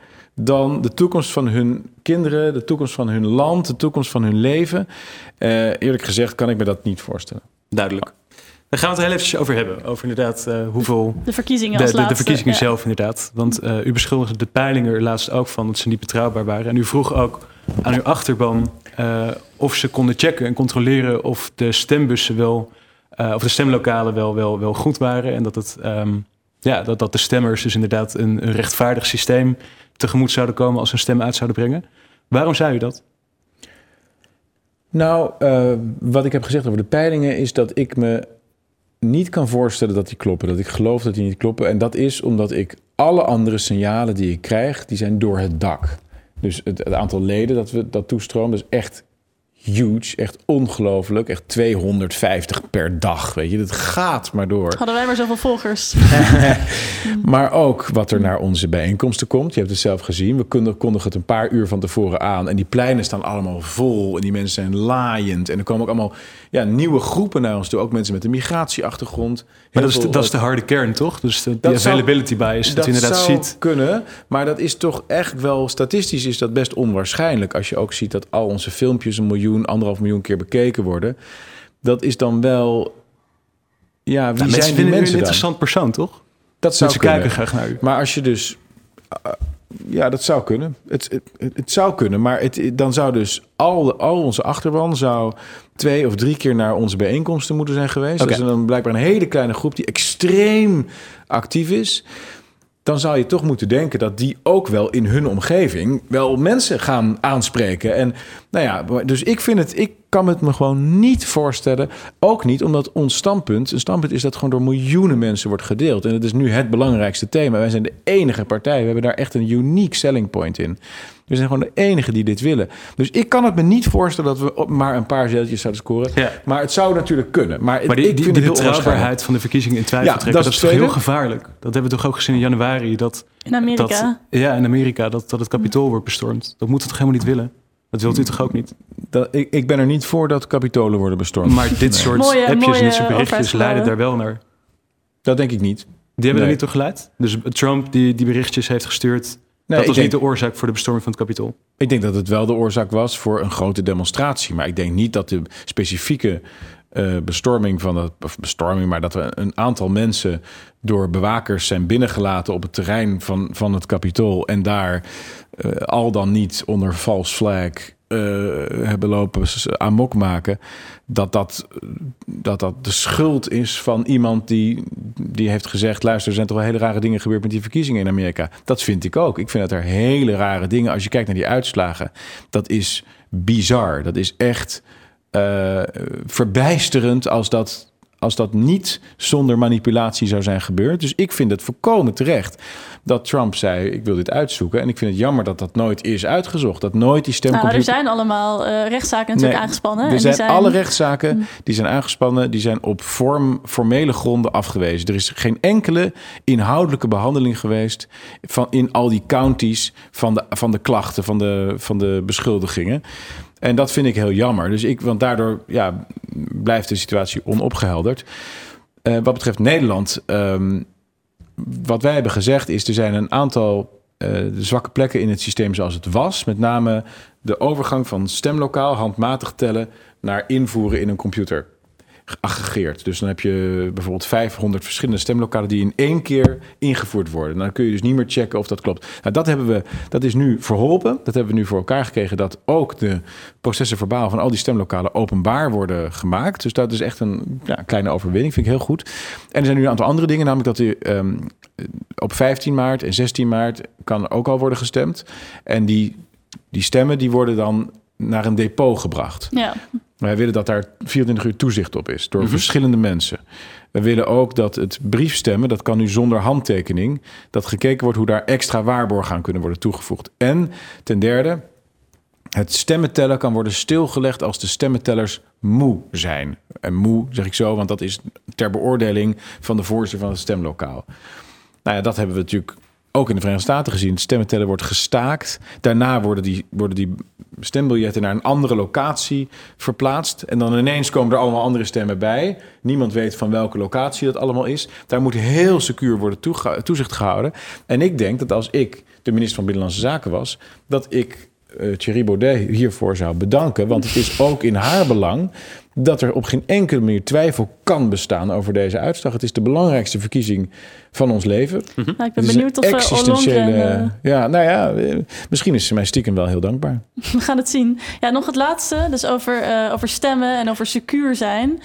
dan de toekomst van hun kinderen, de toekomst van hun land, de toekomst van hun leven. Eh, eerlijk gezegd kan ik me dat niet voorstellen. Duidelijk. Daar gaan we het heel eventjes over hebben. Over inderdaad eh, hoeveel... De verkiezingen De, als de, de laatste. verkiezingen Ja. zelf inderdaad. Want eh, u beschuldigde de peilingen er laatst ook van dat ze niet betrouwbaar waren. En u vroeg ook aan uw achterban eh, of ze konden checken en controleren of de stembussen wel, eh, of de stemlokalen wel, wel, wel goed waren. En dat, het, ehm, ja, dat, dat de stemmers dus inderdaad een, een rechtvaardig systeem tegemoet zouden komen als ze een stem uit zouden brengen. Waarom zei u dat? Nou, eh, wat ik heb gezegd over de peilingen is dat ik me niet kan voorstellen dat die kloppen. Dat ik geloof dat die niet kloppen. En dat is omdat ik alle andere signalen die ik krijg, die zijn door het dak. Dus het, het aantal leden dat we dat toestromen, dat is echt huge, echt ongelooflijk. Echt 250 per dag, weet je. Dat gaat maar door. Hadden wij maar zoveel volgers. [laughs] Maar ook wat er naar onze bijeenkomsten komt. Je hebt het zelf gezien. We konden- kondigen het een paar uur van tevoren aan. En die pleinen staan allemaal vol. En die mensen zijn laaiend. En er komen ook allemaal ja, nieuwe groepen naar ons toe. Ook mensen met een migratieachtergrond. Maar dat is, de, dat is de harde kern, toch? Dus de, die Dat zou- availability bias. Dat, dat je inderdaad zou ziet. kunnen, maar dat is toch echt wel... Statistisch is dat best onwaarschijnlijk. Als je ook ziet dat al onze filmpjes een miljoen, anderhalf miljoen keer bekeken worden. Dat is dan wel... Ja, wie Nou, mensen zijn die u een mensen dan? interessant persoon, toch? Dat zou Mensen kunnen. kijken graag naar u. Maar als je dus. uh, ja, dat zou kunnen. Het, het, het, zou kunnen. Maar het, dan zou dus al, de, al onze achterban zou twee of drie keer naar onze bijeenkomsten moeten zijn geweest. Dat is dan blijkbaar een hele kleine groep die extreem actief is. Dan zou je toch moeten denken dat die ook wel in hun omgeving wel mensen gaan aanspreken. En nou ja, dus ik vind het, ik kan het me gewoon niet voorstellen. Ook niet omdat ons standpunt, een standpunt is dat gewoon door miljoenen mensen wordt gedeeld. En het is nu het belangrijkste thema. Wij zijn de enige partij. We hebben daar echt een unique selling point in. We zijn gewoon de enige die dit willen. Dus ik kan het me niet voorstellen dat we op maar een paar zeteltjes zouden scoren. Ja. Maar het zou natuurlijk kunnen. Maar, het- Maar die, ik vind die heel betrouwbaarheid van de verkiezingen in twijfel Ja, trekken, dat dat, is heel gevaarlijk? Dat hebben we toch ook gezien in januari, dat, In Amerika. dat ja, in Amerika, dat, dat het kapitool wordt bestormd. Dat moeten we toch helemaal niet willen? Dat wilt u toch ook niet? Dat, ik, ik ben er niet voor dat kapitolen worden bestormd. Maar dit soort Mooie- appjes mooie en dit soort berichtjes leiden daar wel naar. Dat denk ik niet. Die hebben Nee. er niet toe geleid? Dus Trump die die berichtjes heeft gestuurd, Nee, dat was denk, niet de oorzaak voor de bestorming van het kapitool. ik denk dat het wel de oorzaak was voor een grote demonstratie. Maar ik denk niet dat de specifieke eh, bestorming van het... Of bestorming, maar dat we een aantal mensen door bewakers zijn binnengelaten... op het terrein van, van het kapitool. En daar eh, al dan niet onder vals flag eh, hebben lopen amok maken, dat dat, dat dat de schuld is van iemand die, die heeft gezegd: luister, er zijn toch wel hele rare dingen gebeurd met die verkiezingen in Amerika. Dat vind ik ook. Ik vind dat er hele rare dingen, als je kijkt naar die uitslagen, dat is bizar. Dat is echt uh, verbijsterend als dat als dat niet zonder manipulatie zou zijn gebeurd. Dus ik vind het volkomen terecht dat Trump zei: Ik wil dit uitzoeken. En ik vind het jammer dat dat nooit is uitgezocht. Dat nooit die stemcomputer... Nou, er zijn allemaal uh, rechtszaken natuurlijk aangespannen. Er zijn, zijn, alle rechtszaken mm. die zijn aangespannen, die zijn op vorm, formele gronden afgewezen. Er is geen enkele inhoudelijke behandeling geweest van in al die counties van de, van de klachten, van de, van de beschuldigingen. En dat vind ik heel jammer. Dus ik, want daardoor ja, blijft de situatie onopgehelderd. Uh, wat betreft Nederland, um, wat wij hebben gezegd is, er zijn een aantal uh, zwakke plekken in het systeem zoals het was. Met name de overgang van stemlokaal, handmatig tellen, naar invoeren in een computer geaggregeerd. Dus dan heb je bijvoorbeeld 500 verschillende stemlokalen die in één keer ingevoerd worden. Dan kun je dus niet meer checken of dat klopt. Nou, dat, hebben we, dat is nu verholpen. Dat hebben we nu voor elkaar gekregen dat ook de processen verbaal van al die stemlokalen openbaar worden gemaakt. Dus dat is echt een ja, kleine overwinning, vind ik heel goed. En er zijn nu een aantal andere dingen, namelijk dat u um, op 15 maart en 16 maart kan ook al worden gestemd. En die, die stemmen die worden dan naar een depot gebracht. Ja. Wij willen dat daar 24 uur toezicht op is door mhm. verschillende mensen. We willen ook dat het briefstemmen, dat kan nu zonder handtekening, dat gekeken wordt hoe daar extra waarborgen aan kunnen worden toegevoegd. En ten derde, het stemmentellen kan worden stilgelegd als de stemmentellers moe zijn. En moe zeg ik zo, want dat is ter beoordeling van de voorzitter van het stemlokaal. Nou ja, dat hebben we natuurlijk ook in de Verenigde Staten gezien. Stemmentellen wordt gestaakt. Daarna worden die, worden die stembiljetten naar een andere locatie verplaatst. En dan ineens komen er allemaal andere stemmen bij. Niemand weet van welke locatie dat allemaal is. Daar moet heel secuur worden toezicht gehouden. En ik denk dat als ik de minister van Binnenlandse Zaken was, dat ik uh, Thierry Baudet hiervoor zou bedanken. Want het is ook in haar belang dat er op geen enkele manier twijfel kan bestaan over deze uitslag. Het is de belangrijkste verkiezing van ons leven. Mhm. Nou, ik ben benieuwd of eh, existentiële. Uh, ja, nou ja, misschien is ze mij stiekem wel heel dankbaar. [laughs] We gaan het zien. Ja, nog het laatste, dus over, over stemmen en over secuur zijn.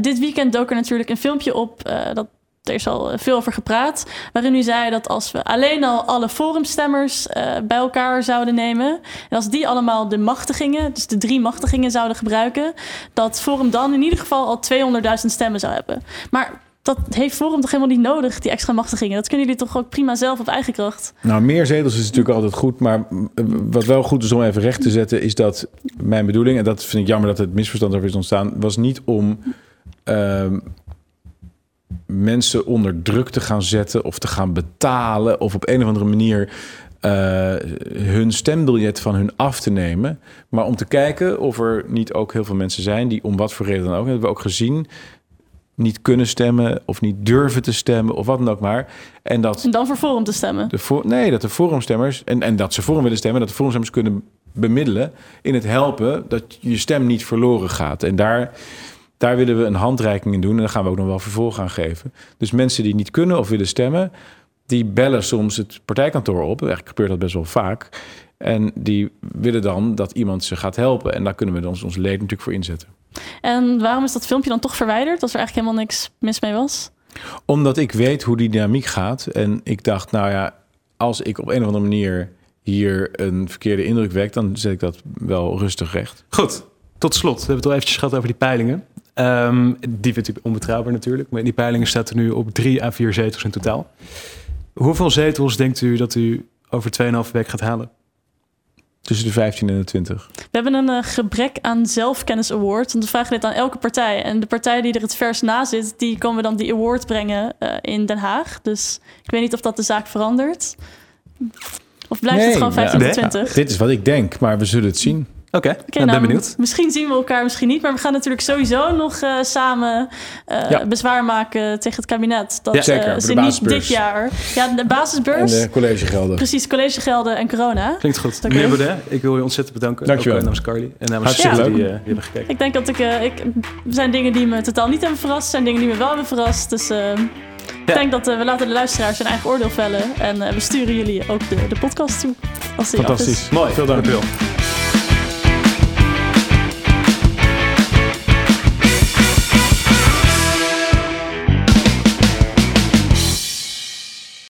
dit weekend dook er natuurlijk een filmpje op dat er is al veel over gepraat. Waarin u zei dat als we alleen al alle forumstemmers uh, bij elkaar zouden nemen. En als die allemaal de machtigingen, dus de drie machtigingen zouden gebruiken. Dat Forum dan in ieder geval al 200.000 stemmen zou hebben. Maar dat heeft Forum toch helemaal niet nodig, die extra machtigingen. Dat kunnen jullie toch ook prima zelf op eigen kracht? Nou, meer zetels is natuurlijk altijd goed. Maar wat wel goed is om even recht te zetten, is dat mijn bedoeling, en dat vind ik jammer dat het misverstand over is ontstaan, was niet om. Uh, mensen onder druk te gaan zetten of te gaan betalen of op een of andere manier uh, hun stembiljet van hun af te nemen. Maar om te kijken of er niet ook heel veel mensen zijn die om wat voor reden dan ook, hebben we ook gezien, niet kunnen stemmen of niet durven te stemmen of wat dan ook maar. En, dat en dan voor Forum te stemmen? De voor, nee, dat de Forumstemmers, en, en dat ze Forum willen stemmen, dat de Forumstemmers kunnen bemiddelen in het helpen dat je stem niet verloren gaat. En daar daar willen we een handreiking in doen en daar gaan we ook nog wel vervolg aan geven. Dus mensen die niet kunnen of willen stemmen, die bellen soms het partijkantoor op. Eigenlijk gebeurt dat best wel vaak. En die willen dan dat iemand ze gaat helpen. En daar kunnen we ons, ons leed natuurlijk voor inzetten. En waarom is dat filmpje dan toch verwijderd als er eigenlijk helemaal niks mis mee was? Omdat ik weet hoe die dynamiek gaat. En ik dacht, nou ja, als ik op een of andere manier hier een verkeerde indruk wek, dan zet ik dat wel rustig recht. Goed, tot slot. We hebben het al eventjes gehad over die peilingen. Um, die vindt u onbetrouwbaar natuurlijk. Maar in die peilingen staat er nu op drie à vier zetels in totaal. Hoeveel zetels denkt u dat u over 2,5 week gaat halen? Tussen de 15 en de 20. We hebben een uh, gebrek aan zelfkennis award. Want we vragen dit aan elke partij. En de partij die er het vers na zit, die komen dan die award brengen uh, in Den Haag. Dus ik weet niet of dat de zaak verandert. Of blijft het gewoon 15 ja, 20? Dit is wat ik denk, maar we zullen het zien. Oké, okay, okay, nou, ben benieuwd. Misschien zien we elkaar, misschien niet. Maar we gaan natuurlijk sowieso nog uh, samen uh, ja. bezwaar maken tegen het kabinet. Dat ja, zeker, uh, ze niet dit jaar... Ja, de basisbeurs. En de collegegelden. Precies, collegegelden en corona. Klinkt goed. Meneer Baudet, ik wil je ontzettend bedanken. Dankjewel. Ook namens Carly en namens ja. die, die, hebben gekeken. Ik denk dat ik... ik er zijn dingen die me totaal niet hebben verrast. Er zijn dingen die me wel hebben verrast. Dus... Ik denk dat we laten de luisteraars zijn eigen oordeel vellen. En we sturen jullie ook de, de podcast toe. Als Fantastisch. Mooi. Veel dank. Dankjewel.